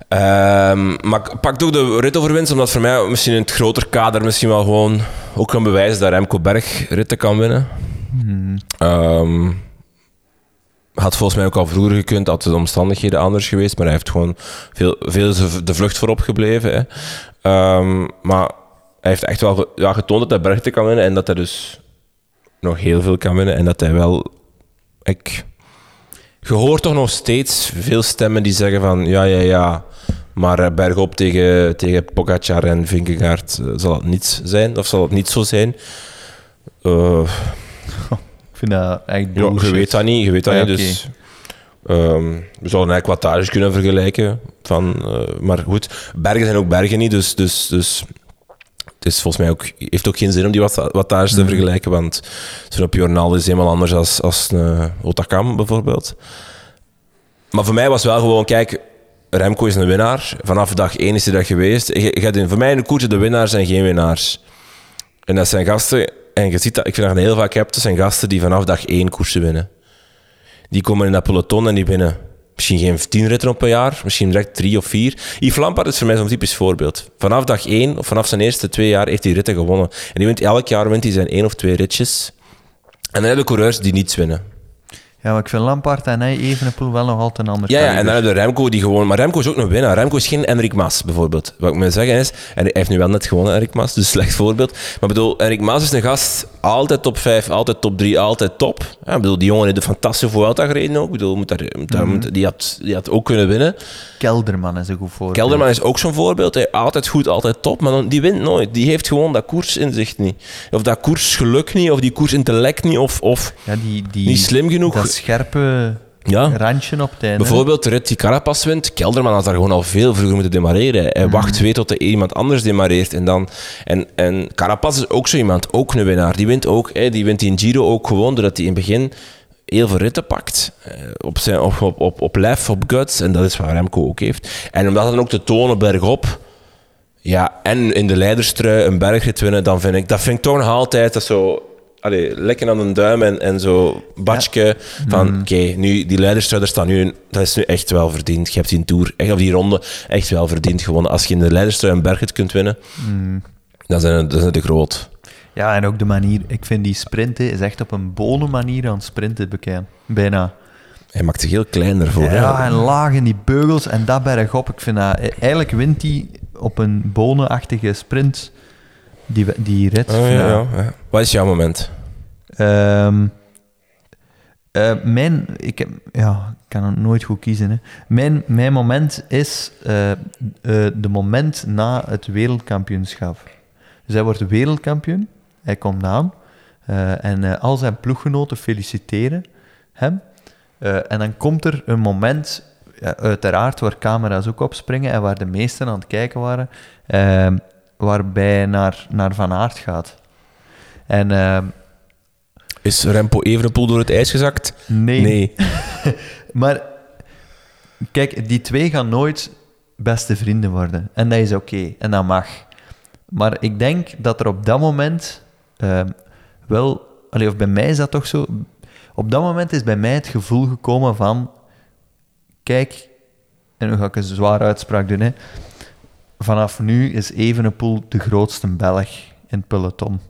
Ehm, maar ik pak toch de ritoverwinst, omdat voor mij misschien in het groter kader misschien wel gewoon ook kan bewijzen dat Remco Berg ritten kan winnen. Ehm, had volgens mij ook al vroeger gekund, had de omstandigheden anders geweest, maar hij heeft gewoon veel, veel de vlucht voorop gebleven. Hè. Ehm, maar hij heeft echt wel ja, getoond dat hij bergte kan winnen en dat hij dus nog heel veel kan winnen en dat hij wel... Ik, je hoort toch nog steeds veel stemmen die zeggen van ja, ja, ja, maar eh, bergop tegen, tegen Pogacar en Vingegaard eh, zal het niet zijn, of zal het niet zo zijn. Ik vind dat ja, je weet dat niet, je weet dat Ah, niet. Dus, ehm, we zouden eigenlijk wattage kunnen vergelijken. Van, eh, maar goed, bergen zijn ook bergen niet, dus, dus, dus het is volgens mij ook, heeft ook geen zin om die wat- te vergelijken, want zo'n journaal is helemaal anders als, als een Otakam bijvoorbeeld. Maar voor mij was wel gewoon, kijk, Remco is een winnaar. Vanaf dag één is hij dat geweest. Je, je hebt in, voor mij in de koers de winnaars zijn geen winnaars. En dat zijn gasten, en je ziet dat, ik vind dat heel vaak hebt, zijn gasten die vanaf dag één koersen winnen. Die komen in dat peloton en die winnen misschien geen tien ritten op een jaar, misschien direct drie of vier. Yves Lampaard is voor mij zo'n typisch voorbeeld. Vanaf dag één, of vanaf zijn eerste twee jaar, heeft hij ritten gewonnen. En die wint, elk jaar wint hij zijn één of twee ritjes. En dan heb je coureurs die niets winnen. Ja, maar ik vind Lampaard en hij Evenepoel wel nog altijd een ander Ja, ja, en dan heb je Remco die gewoon... Maar Remco is ook een winnaar. Remco is geen Enric Mas, bijvoorbeeld. Wat ik moet zeggen is... En hij heeft nu wel net gewonnen, Enric Mas, dus slecht voorbeeld. Maar ik bedoel, Enric Mas is een gast... Altijd top 5, altijd top 3, altijd top. Ja, ik bedoel, die jongen heeft een fantastische Vuelta gereden ook. Ik bedoel, moet daar, moet daar- moet- die, had, die had ook kunnen winnen. Kelderman is een goed voorbeeld. Kelderman is ook zo'n voorbeeld. Hij, altijd goed, altijd top. Maar dan, die wint nooit. Die heeft gewoon dat koersinzicht niet. Of dat koersgeluk niet, of die koersintellect niet, of, of Ja, die, die, niet slim genoeg. Scherpe Ja. randje op het einde. Bijvoorbeeld de rit die Carapaz wint. Kelderman had daar gewoon al veel vroeger moeten demareren. Hij Mhm. wacht twee tot er iemand anders demareert. En, dan, en, en Carapaz is ook zo iemand, ook een winnaar. Die wint ook, hè, die wint in Giro ook gewoon doordat hij in het begin heel veel ritten pakt. eh, Op, zijn, op, op, op, op lef, op guts. En dat is wat Remco ook heeft. En om dat dan ook te tonen bergop... Ja, en in de leiderstrui een bergrit winnen, dan vind ik, dat vind ik toch nog altijd dat zo... Allee, lekker aan de duim en, en zo batje van, oké, nu die leiderstrui, daar staat nu, een- dat is nu echt wel verdiend. Je hebt die Tour, echt, of die ronde, echt wel verdiend gewonnen. Als je in de leiderstrui een bergrit kunt winnen, dan zijn dan zijn het groot. Ja, en ook de manier... Ik vind die sprinten is echt op een bone manier aan sprinten bekend. Bijna. Hij maakt zich heel klein daarvoor. hè. Ja, en laag in die beugels en dat bergop. Ik vind dat... Eigenlijk wint hij op een bonenachtige sprint die, die rit. Oh, ja, ja, ja. Wat is jouw moment? Ehm, eh, mijn, ik, heb, ja, ik kan het nooit goed kiezen. Hè. Mijn, mijn moment is eh, eh, de moment na het wereldkampioenschap. Dus hij wordt wereldkampioen, hij komt aan en al zijn ploeggenoten feliciteren hem. En dan komt er een moment, ja, uiteraard, waar camera's ook op springen en waar de meesten aan het kijken waren, eh, waarbij hij naar, naar Van Aert gaat. En ehm, Is Remco Evenepoel door het ijs gezakt? Nee. Nee. Maar kijk, die twee gaan nooit beste vrienden worden. En dat is oké. en dat mag. Maar ik denk dat er op dat moment ehm, wel... Allee, of bij mij is dat toch zo... Op dat moment is bij mij het gevoel gekomen van... Kijk, en nu ga ik een zware uitspraak doen. Hè. Vanaf nu is Evenepoel de grootste Belg in het peloton.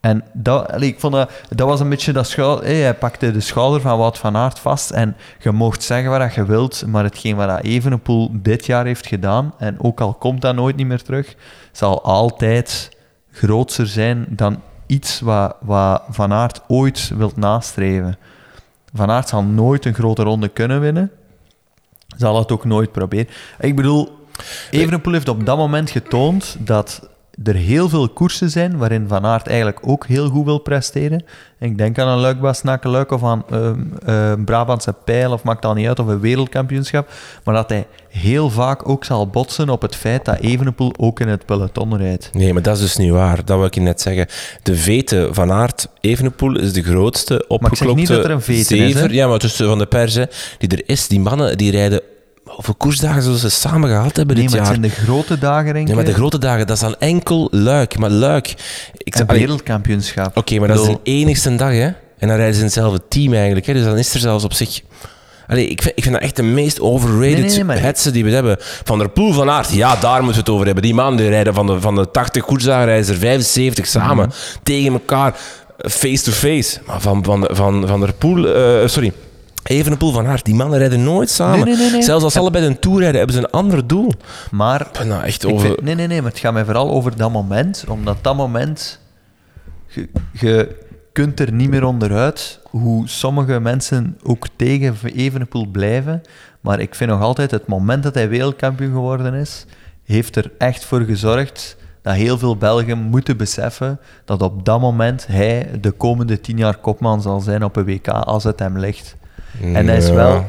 En dat, ik vond dat, dat was een beetje dat schouder... Hij pakte de schouder van Wout van Aert vast en je mocht zeggen wat je wilt, maar hetgeen wat Evenepoel dit jaar heeft gedaan, en ook al komt dat nooit niet meer terug, zal altijd groter zijn dan iets wat, wat Van Aert ooit wilt nastreven. Van Aert zal nooit een grote ronde kunnen winnen. Zal het ook nooit proberen. Ik bedoel, Evenepoel heeft op dat moment getoond dat er heel veel koersen zijn waarin Van Aert eigenlijk ook heel goed wil presteren. Ik denk aan een Luik of aan ehm, ehm, Brabantse Pijl, of maakt dat niet uit, of een wereldkampioenschap. Maar dat hij heel vaak ook zal botsen op het feit dat Evenepoel ook in het peloton rijdt. Nee, maar dat is dus niet waar. Dat wil ik je net zeggen. De vete van Aert Evenepoel is de grootste zeg opgeklopte niet dat er een vete is, zever. Ja, maar tussen van de pers, hè, die er is. Die mannen die rijden... Hoeveel koersdagen zullen ze samen gehad hebben Nee, dit maar het zijn de grote dagen, denk Nee, maar de grote dagen, dat is dan enkel Luik. Maar Luik... Ik En wereldkampioenschap. Oké, maar dat is de enigste dag, hè. En dan rijden ze in hetzelfde team eigenlijk, hè. Dus dan is er zelfs op zich... Allee, ik vind, ik vind dat echt de meest overrated Nee, die we hebben. Van der Poel van Aert, ja, daar moeten we het over hebben. Die mannen die rijden van de, van de 80 koersdagen rijden ze er 75 samen. Mhm. Tegen elkaar, face-to-face. Maar van, van, van, van der Poel... eh, sorry. Evenepoel van Aert, die mannen rijden nooit samen. Nee, nee, nee. Zelfs als ze allebei een tour rijden, hebben ze een ander doel. Maar nou echt over... vind- nee, nee, nee, maar het gaat mij vooral over dat moment, omdat dat moment, je, je kunt er niet meer onderuit hoe sommige mensen ook tegen Evenepoel blijven, maar ik vind nog altijd het moment dat hij wereldkampioen geworden is, heeft er echt voor gezorgd dat heel veel Belgen moeten beseffen dat op dat moment hij de komende tien jaar kopman zal zijn op een WK als het hem ligt. En dat is wel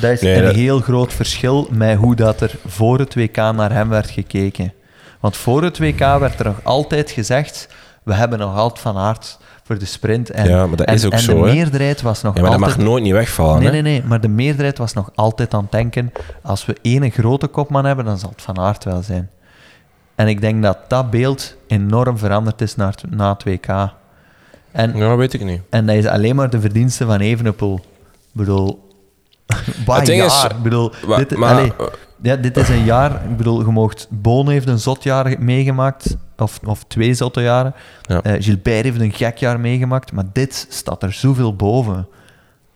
dat is Nee, een dat- heel groot verschil met hoe dat er voor het WK naar hem werd gekeken. Want voor het WK werd er nog altijd gezegd: we hebben nog altijd van aard voor de sprint. En, Ja, maar dat en, is ook en zo, de hè. meerderheid was nog Ja, maar dat mag nooit niet wegvallen, Nee, nee, nee, maar de meerderheid was nog altijd aan het denken: als we één grote kopman hebben, dan zal het van aard wel zijn. En ik denk dat dat beeld enorm veranderd is na het, na het WK. En, Ja, weet ik niet. en dat is alleen maar de verdienste van Evenepoel. Ik bedoel, Het is, jaar. Ik bedoel, wa- dit, maar- allee, ja, dit is een jaar... Ik bedoel, je moogt... Boon heeft een zot jaar meegemaakt, of, of twee zotte jaren. Ja. Eh, Gilbert heeft een gek jaar meegemaakt, maar dit staat er zoveel boven.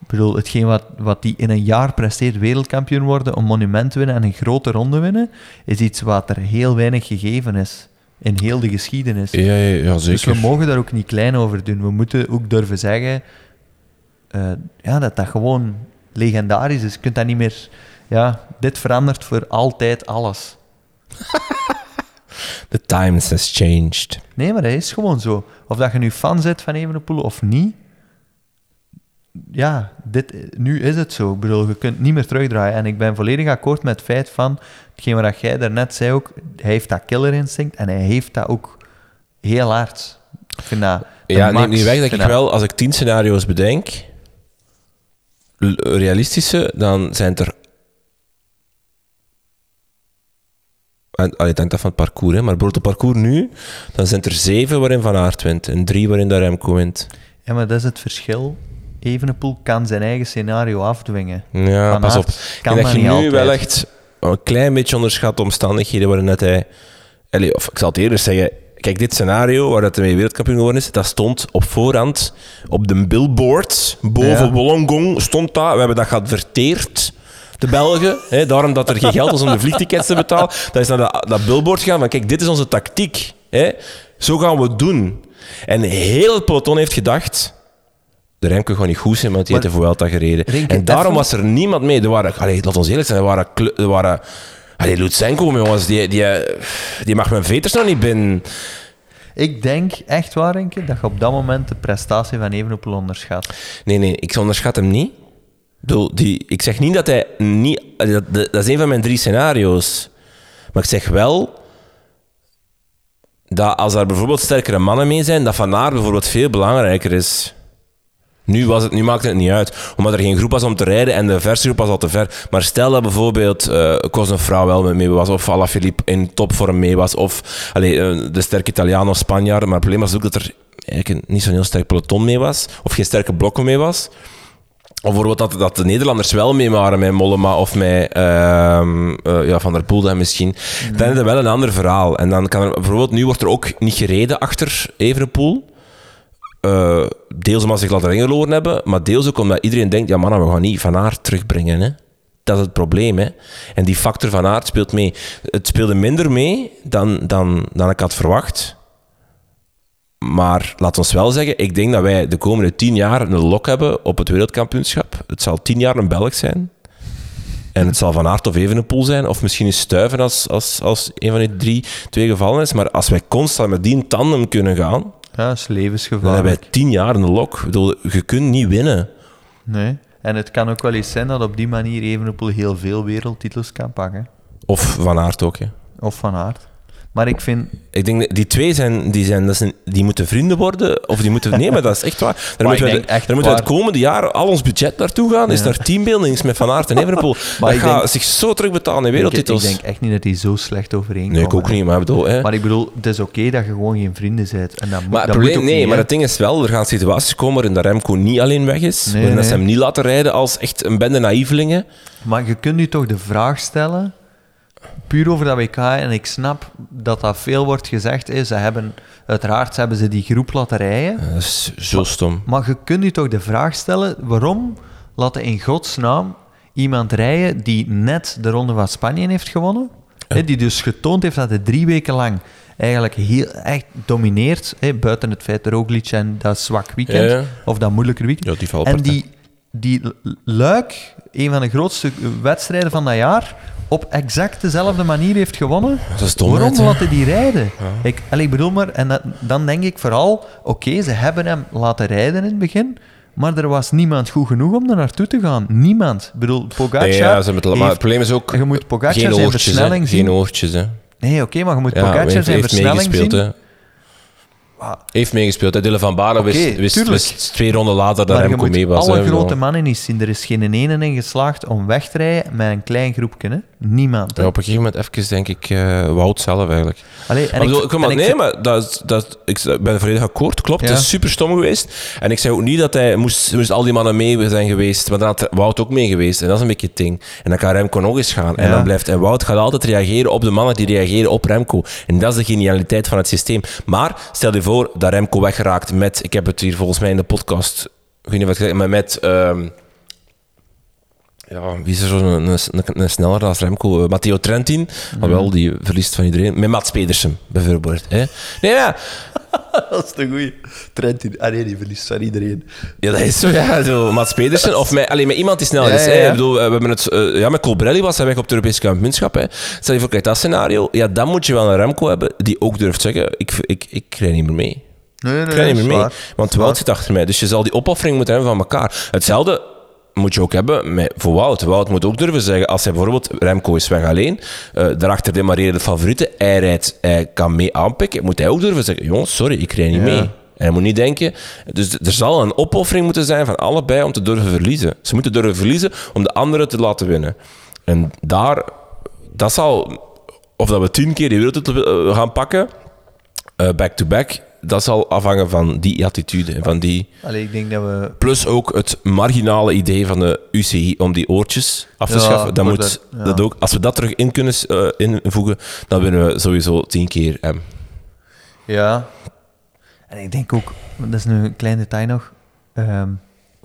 Ik bedoel, hetgeen wat, wat die in een jaar presteert, wereldkampioen worden, een monument winnen en een grote ronde winnen, is iets wat er heel weinig gegeven is in heel de geschiedenis. Ja, ja, ja, Dus zeker. we mogen daar ook niet klein over doen. We moeten ook durven zeggen eh, ja, dat dat gewoon legendarisch is. Je kunt dat niet meer... Ja, dit verandert voor altijd alles. The times has changed. Nee, maar dat is gewoon zo. Of dat je nu fan bent van Evenepoel of niet, ja, dit, nu is het zo. Ik bedoel, je kunt niet meer terugdraaien. En ik ben volledig akkoord met het feit van, hetgeen wat jij daarnet zei ook, hij heeft dat killer instinct en hij heeft dat ook heel hard. Ik vind dat... de Ja, neem niet weg dat ik wel, als ik tien scenario's bedenk, realistische, dan zijn er. En, allee, het hangt af van het parcours, hè, maar bijvoorbeeld het parcours nu, dan zijn er zeven waarin Van Aert wint en drie waarin de Remco wint. Ja, maar dat is het verschil. Evenepoel kan zijn eigen scenario afdwingen. Ja, Van pas op. kan Ik denk dat je nu altijd. wel echt een klein beetje onderschat de omstandigheden waarin dat hij... Allee, of ik zal het eerder zeggen, kijk, dit scenario waar dat hij wereldkampioen geworden is, dat stond op voorhand op de billboard boven Ja. Wollongong stond dat. We hebben dat geadverteerd. De Belgen, hè, daarom dat er geen geld was om de vliegtickets te betalen. Dat is naar dat, dat billboard gegaan van kijk, dit is onze tactiek. Hè. Zo gaan we het doen. En heel het peloton heeft gedacht... De Remco gaat niet goed zijn, want die heeft de Vuelta gereden. En daarom was er niemand mee. Er waren, allee, laat ons eerlijk zijn, er waren... Er waren allee, Lutsenko, jongens, die, die, die mag mijn veters nog niet binnen. Ik denk echt waar, Renke, dat je op dat moment de prestatie van Evenepoel onderschat. Nee, nee, ik onderschat hem niet. Die, ik zeg niet dat hij niet... Dat, dat, dat is een van mijn drie scenario's. Maar ik zeg wel dat als er bijvoorbeeld sterkere mannen mee zijn, dat Van Aert bijvoorbeeld veel belangrijker is. Nu, was het, nu maakte het niet uit, omdat er geen groep was om te rijden en de verse groep was al te ver. Maar stel dat bijvoorbeeld uh, Cosnefroid wel mee was, of Alaphilippe in topvorm mee was, of allee, eh, de sterke Italiaan of Spanjaard. Maar het probleem was ook dat er eigenlijk niet zo'n heel sterk peloton mee was, of geen sterke blokken mee was. Of bijvoorbeeld dat, dat de Nederlanders wel mee waren met Mollema of met ehm, eh, ja, Van der Poel dan misschien. Dan is het wel een ander verhaal. En dan kan er bijvoorbeeld, nu wordt er ook niet gereden achter Evenepoel. Eh, deels omdat ze zich laten ingeloren hebben, maar deels ook omdat iedereen denkt, ja mannen, we gaan niet Van Aert terugbrengen. Hè. Dat is het probleem. Hè. En die factor Van Aert speelt mee. Het speelde minder mee dan, dan, dan ik had verwacht. Maar laat ons wel zeggen, ik denk dat wij de komende tien jaar een lok hebben op het wereldkampioenschap. Het zal tien jaar een Belg zijn. En het zal Van Aert of Evenepoel zijn, of misschien eens Stuiven als, als, als een van die drie twee gevallen is. Maar als wij constant met die tandem kunnen gaan, Ja, dat is levensgevaarlijk. hebben wij tien jaar een lok. Ik bedoel, je kunt niet winnen. Nee. En het kan ook wel eens zijn dat op die manier Evenepoel heel veel wereldtitels kan pakken. Of Van Aert ook. Hè. Of Van Aert. Maar ik vind... Ik denk, die twee zijn, die, zijn, dat zijn, die moeten vrienden worden, of die moeten... Nee, maar dat is echt waar. Daar Maar moeten ik we, echt daar moeten we het komende jaar al ons budget naartoe gaan, is Ja. naar teambuildings met Van Aert en Evenepoel. Maar dat ik gaat denk- zich zo terugbetalen in Ik, ik wereldtitels. denk echt niet dat die zo slecht overeenkomen. nee, ik ook niet, maar ik bedoel... Hè. Maar ik bedoel, het is oké dat je gewoon geen vrienden bent. En dat Maar dat probleem, moet ook nee, niet, maar het ding is wel, er gaan situaties komen waarin de Remco niet alleen weg is, Nee, waarin dat ze hem niet laten rijden als echt een bende naïvelingen. Maar je kunt nu toch de vraag stellen, puur over dat WK, en ik snap dat dat veel wordt gezegd, is, ze hebben, uiteraard hebben ze die groep laten rijden, Dat is zo stom. maar je kunt nu toch de vraag stellen, waarom laten in godsnaam iemand rijden die net de Ronde van Spanje heeft gewonnen, die dus getoond heeft dat hij drie weken lang eigenlijk heel echt domineert, buiten het feit Roglic en dat zwak weekend, Ja, ja. of dat moeilijker weekend, Ja, die valt en die, die Luik, een van de grootste wedstrijden van dat jaar, op exact dezelfde manier heeft gewonnen. Dat is domheid, Waarom laten die rijden? Ik, allee, ik bedoel maar, en dat- dan denk ik vooral, oké, ze hebben hem laten rijden in het begin, maar er was niemand goed genoeg om er naartoe te gaan. Niemand. Ik bedoel, Pogacar... Nee, ja, ze hebben het, maar het heeft- probleem is ook... je moet Pogacar geen zijn oortjes, versnelling zien. Geen oortjes, hè. Nee, oké, maar je moet Ja, Pogacar heeft, zijn heeft versnelling zien. hè. Heeft meegespeeld. Hè. Dylan van Baarle wist, wist, twee ronden later dat Remco mee was. alle grote mannen niet zien. Er is geen ene in geslaagd om weg te rijden met een klein groepje. Hè? Niemand. Hè? Ja, op een gegeven moment even, denk ik, eh Wout zelf eigenlijk. Allee, en Maar ik- bedoel, kom maar, en nee, maar dat, dat, ik ben volledig akkoord. Klopt, Ja. het is super stom geweest. En ik zei ook niet dat hij moest, moest al die mannen mee zijn geweest. Maar dan had Wout ook mee geweest. En dat is een beetje het ding. En dan kan Remco nog eens gaan. En dan blijft... En Wout gaat altijd reageren op de mannen die reageren op Remco. En dat is de genialiteit van het systeem. Maar stel je voor dat Remco weggeraakt met... Ik heb het hier volgens mij in de podcast... Ik weet niet wat ik zeg, maar met... ehm, ja, wie is er zo'n een, een, een sneller als Remco? Eh, Matteo Trentin. Maar wel, die verliest van iedereen. Met Mats Pedersen, bijvoorbeeld. Hè? Nee, ja. Dat is de goeie. Trentin. Ah nee, die verliest van iedereen. ja, dat is zo. Ja, zo Mats Pedersen. Of met, alleen met iemand die sneller Ja, is. ja, ja. Ik bedoel, we hebben het, eh, ja, met Colbrelli was hij weg op het Europese kampioenschap. Hè. Stel je voor, kijk, dat scenario. Ja, dan moet je wel een Remco hebben die ook durft zeggen, ik, ik, ik rij niet meer mee. Nee, nee, Ik ga niet meer mee. waar. Want. Wout zit achter mij. Dus je zal die opoffering moeten hebben van elkaar. Hetzelfde moet je ook hebben met, voor Wout. Wout moet ook durven zeggen, als hij bijvoorbeeld Remco is weg alleen, eh daarachter demareren de favorieten, hij, rijdt, hij kan mee aanpikken, moet hij ook durven zeggen, jongens, sorry, ik rij niet Ja. mee. En hij moet niet denken... Dus er zal een opoffering moeten zijn van allebei om te durven verliezen. Ze moeten durven verliezen om de anderen te laten winnen. En daar... Dat zal... Of dat we tien keer die wereldtitel eh, gaan pakken, eh, back-to-back, dat zal afhangen van die attitude en van die... Allee, ik denk dat we... Plus ook het marginale idee van de UCI om die oortjes af te Ja, schaffen. Dat moet, dat- ja. dat ook, als we dat terug in kunnen eh, invoegen, dan winnen we sowieso tien keer M. Ja. En ik denk ook, dat is nu een klein detail nog. ehm,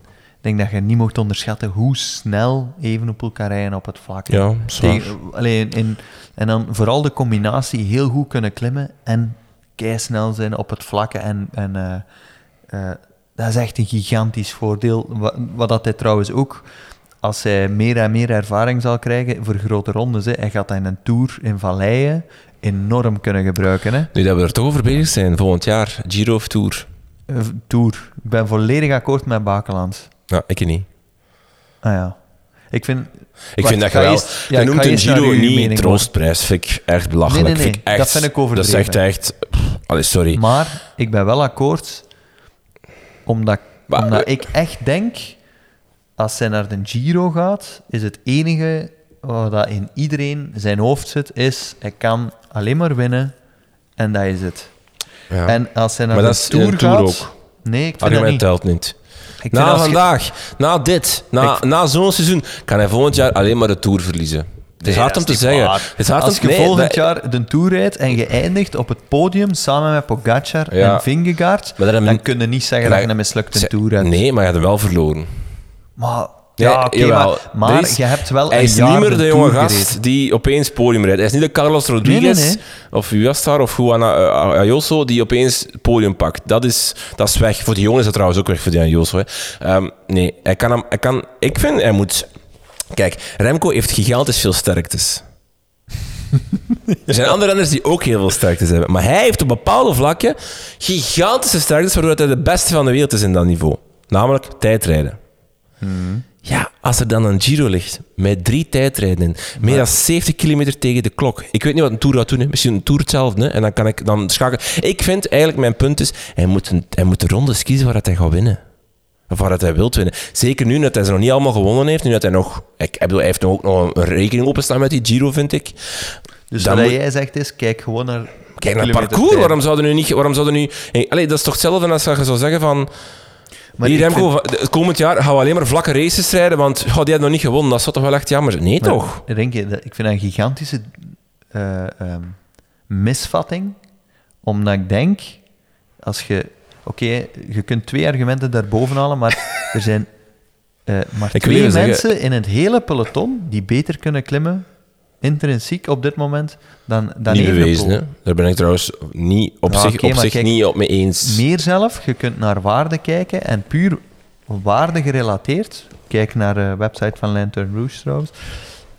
ik denk dat je niet mocht onderschatten hoe snel Evenepoel kan rijden op het vlak. Ja, zwaar. Tegen- alleen in, en dan vooral de combinatie heel goed kunnen klimmen en snel zijn op het vlakke. En, en eh, eh, dat is echt een gigantisch voordeel. Wat, wat dat hij trouwens ook, als hij meer en meer ervaring zal krijgen voor grote rondes, hè, hij gaat dat in een tour in valleien enorm kunnen gebruiken. Hè. Nu dat we er toch over bezig zijn, volgend jaar, Giro of Tour. Eh, Tour. Ik ben volledig akkoord met Bakeland. Ja, ik niet. Ah ja. Ik vind... Ik Wacht, vind dat je wel... eerst- ja, je noemt een Giro niet mening troostprijs. Vind ik echt belachelijk. Nee, nee, nee, Vind ik echt, dat vind ik Dat overdreven. zegt echt... Allee, sorry. Maar ik ben wel akkoord, omdat, Maar, omdat ik echt denk, als hij naar de Giro gaat, is het enige wat dat in iedereen zijn hoofd zit, is hij kan alleen maar winnen en dat is het. Ja. En als hij naar Maar de dat Tour een Tour gaat... ook. Nee, ik vind dat niet. telt niet. Ik Na vandaag, na dit, na, Ik- na zo'n seizoen, kan hij volgend jaar alleen maar de Tour verliezen. Het is Nee, hard om te zeggen. Het is hard Als je nee, volgend dat- jaar de Tour rijdt en je eindigt op het podium samen met Pogacar Ja. en Vingegaard, dan dan kun je niet zeggen dat je een mislukte Tour hebt. Nee, maar je hebt hem wel verloren. Maar, ja, oké, maar, maar is- je hebt wel Hij een is jaar niet meer de jonge gereden. gast die opeens podium rijdt. Hij is niet de Carlos Rodriguez Nee, nee, of daar, of Juan Ayuso die opeens podium pakt. Dat is, dat is weg. Voor die jongen is dat trouwens ook weg voor die Ayuso. Hè. Ehm, nee, hij kan hem, hij kan, ik vind hij moet... Kijk, Remco heeft gigantisch veel sterktes. Er zijn andere renners die ook heel veel sterktes hebben. Maar hij heeft op bepaalde vlakken gigantische sterktes, waardoor hij de beste van de wereld is in dat niveau. Namelijk tijdrijden. Ja, als er dan een Giro ligt met drie tijdrijden meer dan 70 kilometer tegen de klok. Ik weet niet wat een Tour gaat doen, hè. misschien een Tour hetzelfde. Hè. En dan kan ik dan schakelen. Ik vind eigenlijk, mijn punt is, hij moet, een, hij moet de rondes kiezen waar dat hij gaat winnen. Of waar dat hij wilt winnen. Zeker nu dat hij ze nog niet allemaal gewonnen heeft. Nu dat hij nog... Ik, ik bedoel, hij heeft nog ook nog een rekening openstaan met die Giro, vind ik. Dus Dan wat moet- jij zegt is, kijk gewoon naar... Kijk naar het parcours. Waarom zouden nu niet... Waarom zouden nu... Allee, dat is toch hetzelfde als je zou zeggen van... Maar ik Remco, vind- het komend jaar gaan we alleen maar vlakke races rijden, want oh, die hebben nog niet gewonnen. Dat zou toch wel echt jammer? Nee, Maar, toch? Renke, dat- ik vind dat een gigantische eh, ehm, misvatting. Omdat ik denk, als je... Oké, je kunt twee argumenten daarboven halen, maar er zijn eh, maar Ik twee zeggen- mensen in het hele peloton die beter kunnen klimmen, intrinsiek op dit moment, dan, dan niet bewezen, hè? Daar ben ik trouwens niet op zich, op zich kijk, niet op mee eens. Meer zelf, je kunt naar waarde kijken en puur waarde gerelateerd. Kijk naar de website van Lantern Rouge trouwens.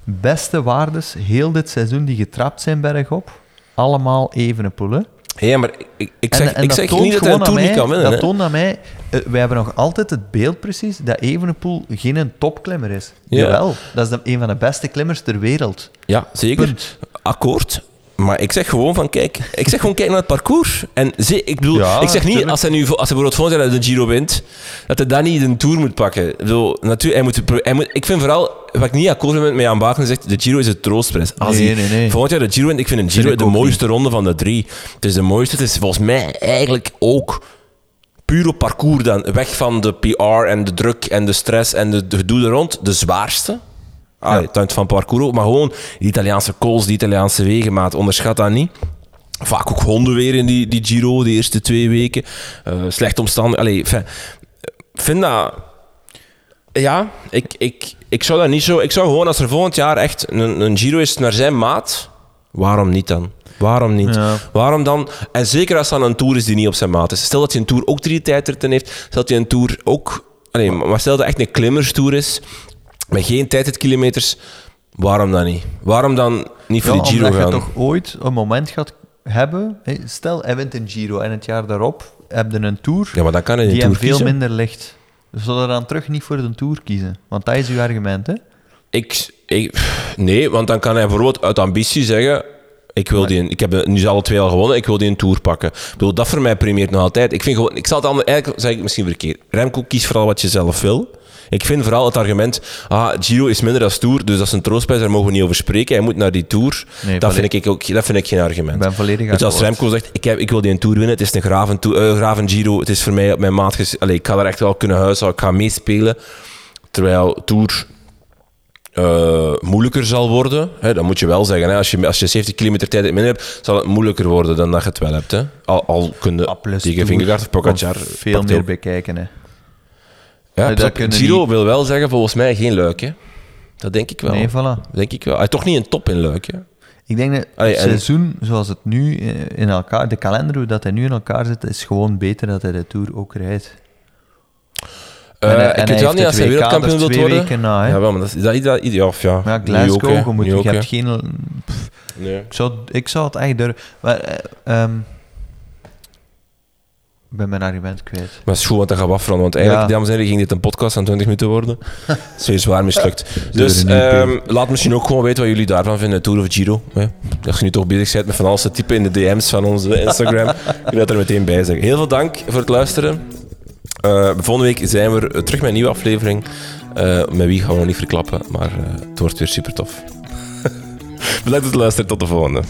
Beste waardes heel dit seizoen die getrapt zijn bergop. Allemaal Evenepoel. hè. Ja, maar ik, ik zeg, En- en ik dat zeg niet dat hij een niet kan winnen. Dat toont aan mij... eh, wij hebben nog altijd het beeld precies dat Evenepoel geen een topklimmer is. Ja. Jawel, dat is de, een van de beste klimmers ter wereld. Ja, zeker. Punt. Akkoord. Maar ik zeg gewoon van, kijk, ik zeg gewoon kijk naar het parcours. En ze, ik bedoel, Ja, ik zeg niet, als hij nu, als hij bijvoorbeeld volgend jaar de Giro wint, dat hij dan niet een Tour moet pakken. Ik bedoel, natuurlijk, hij moet, hij moet, ik vind vooral, wat ik niet akkoord ben met Jan Baken zegt, de Giro is het troostprijs. Als Nee, hij nee, nee. volgend jaar de Giro wint, ik vind een Giro Vind de mooiste ronde van de drie. Het is de mooiste, het is volgens mij eigenlijk ook puur op parcours dan, weg van de PR en de druk en de stress en de gedoe er rond, de zwaarste. Ah, hangt van parcours ook, maar gewoon die Italiaanse kools, die Italiaanse wegen, maat, onderschat dat niet. Vaak ook honden weer in die, die Giro, de eerste twee weken. Eh slecht omstandig. Allee, enfin, vind dat... Ja, ik, ik, ik zou dat niet zo... Ik zou gewoon, als er volgend jaar echt een, een Giro is naar zijn maat, waarom niet dan? Waarom niet? Ja. Waarom dan? En zeker als dan een Tour is die niet op zijn maat is. Stel dat hij een Tour ook drie tijdritten heeft, stel dat hij een Tour ook... Allee, maar stel dat het echt een klimmerstour is, met geen tijdritkilometers, waarom dan niet? Waarom dan niet voor Ja, die Giro omdat gaan? je toch ooit een moment gaat hebben... Stel, hij wint een Giro en het jaar daarop heb je een Tour Ja, maar dan kan hij die hem veel kiezen. minder ligt. Zullen we dan terug niet voor de Tour kiezen? Want dat is uw argument, hè? Ik, ik, nee, want dan kan hij bijvoorbeeld uit ambitie zeggen... Ik, wil die, ik heb nu alle twee al gewonnen, ik wil die een Tour pakken. Ik bedoel, dat voor mij primeert nog altijd. Ik, vind gewoon, ik zal het anders, eigenlijk zeg ik misschien verkeerd. Remco, kies vooral wat je zelf wil. Ik vind vooral het argument, ah, Giro is minder als Tour, dus dat is een troostprijs, daar mogen we niet over spreken. Hij moet naar die Tour. Nee, dat, vind ik ook, dat vind ik geen argument. Ik ben volledig Dus als. Remco zegt, ik, heb, ik wil die een Tour winnen, het is een graven, tour, eh, graven Giro, het is voor mij op mijn maat... Allee, ik ga er echt wel kunnen huishouden, ik ga meespelen. Terwijl Tour eh, moeilijker zal worden. Hè, dat moet je wel zeggen. Hè. Als, je, als je 70 kilometer tijd minder hebt, zal het moeilijker worden dan dat je het wel hebt. Hè. Al, al kun je plus tegen Vingegaard of Pogacar... veel meer bekijken, hè. Ja, dat op, kunnen Giro niet- wil wel zeggen, volgens mij geen luik. Hè. Dat denk ik wel. Nee, voilà. Denk ik wel. Hij toch niet een top in luik. Hè. Ik denk dat Allee, het en- seizoen zoals het nu eh, in elkaar, de kalender hoe dat hij nu in elkaar zit, is gewoon beter dat hij de Tour ook rijdt. Eh, En ik weet wel niet als hij wereldkampioen er wilt worden. na, ja, wel, maar dat is dat, dat, ja, of ja. Maar ja, ook, Glasgow, je, moet, je hebt geen... Nee. Ik zou, ik zou het echt durven... Maar, eh, ehm, ben mijn argument kwijt. Maar het is goed, want dat gaat afronden. Want eigenlijk, Ja. dames en heren, ging dit een podcast van 20 minuten worden. Dat is weer zwaar mislukt. Dus ehm, laat misschien ook gewoon weten wat jullie daarvan vinden, Tour of Giro. Hè? Als je nu toch bezig bent met van alles te typen in de DM's van onze Instagram, je dat er meteen bij zeggen. Heel veel dank voor het luisteren. Eh, volgende week zijn we er terug met een nieuwe aflevering. Eh, met wie gaan we nog niet verklappen, maar eh, het wordt weer super tof. Bedankt voor het luisteren, tot de volgende.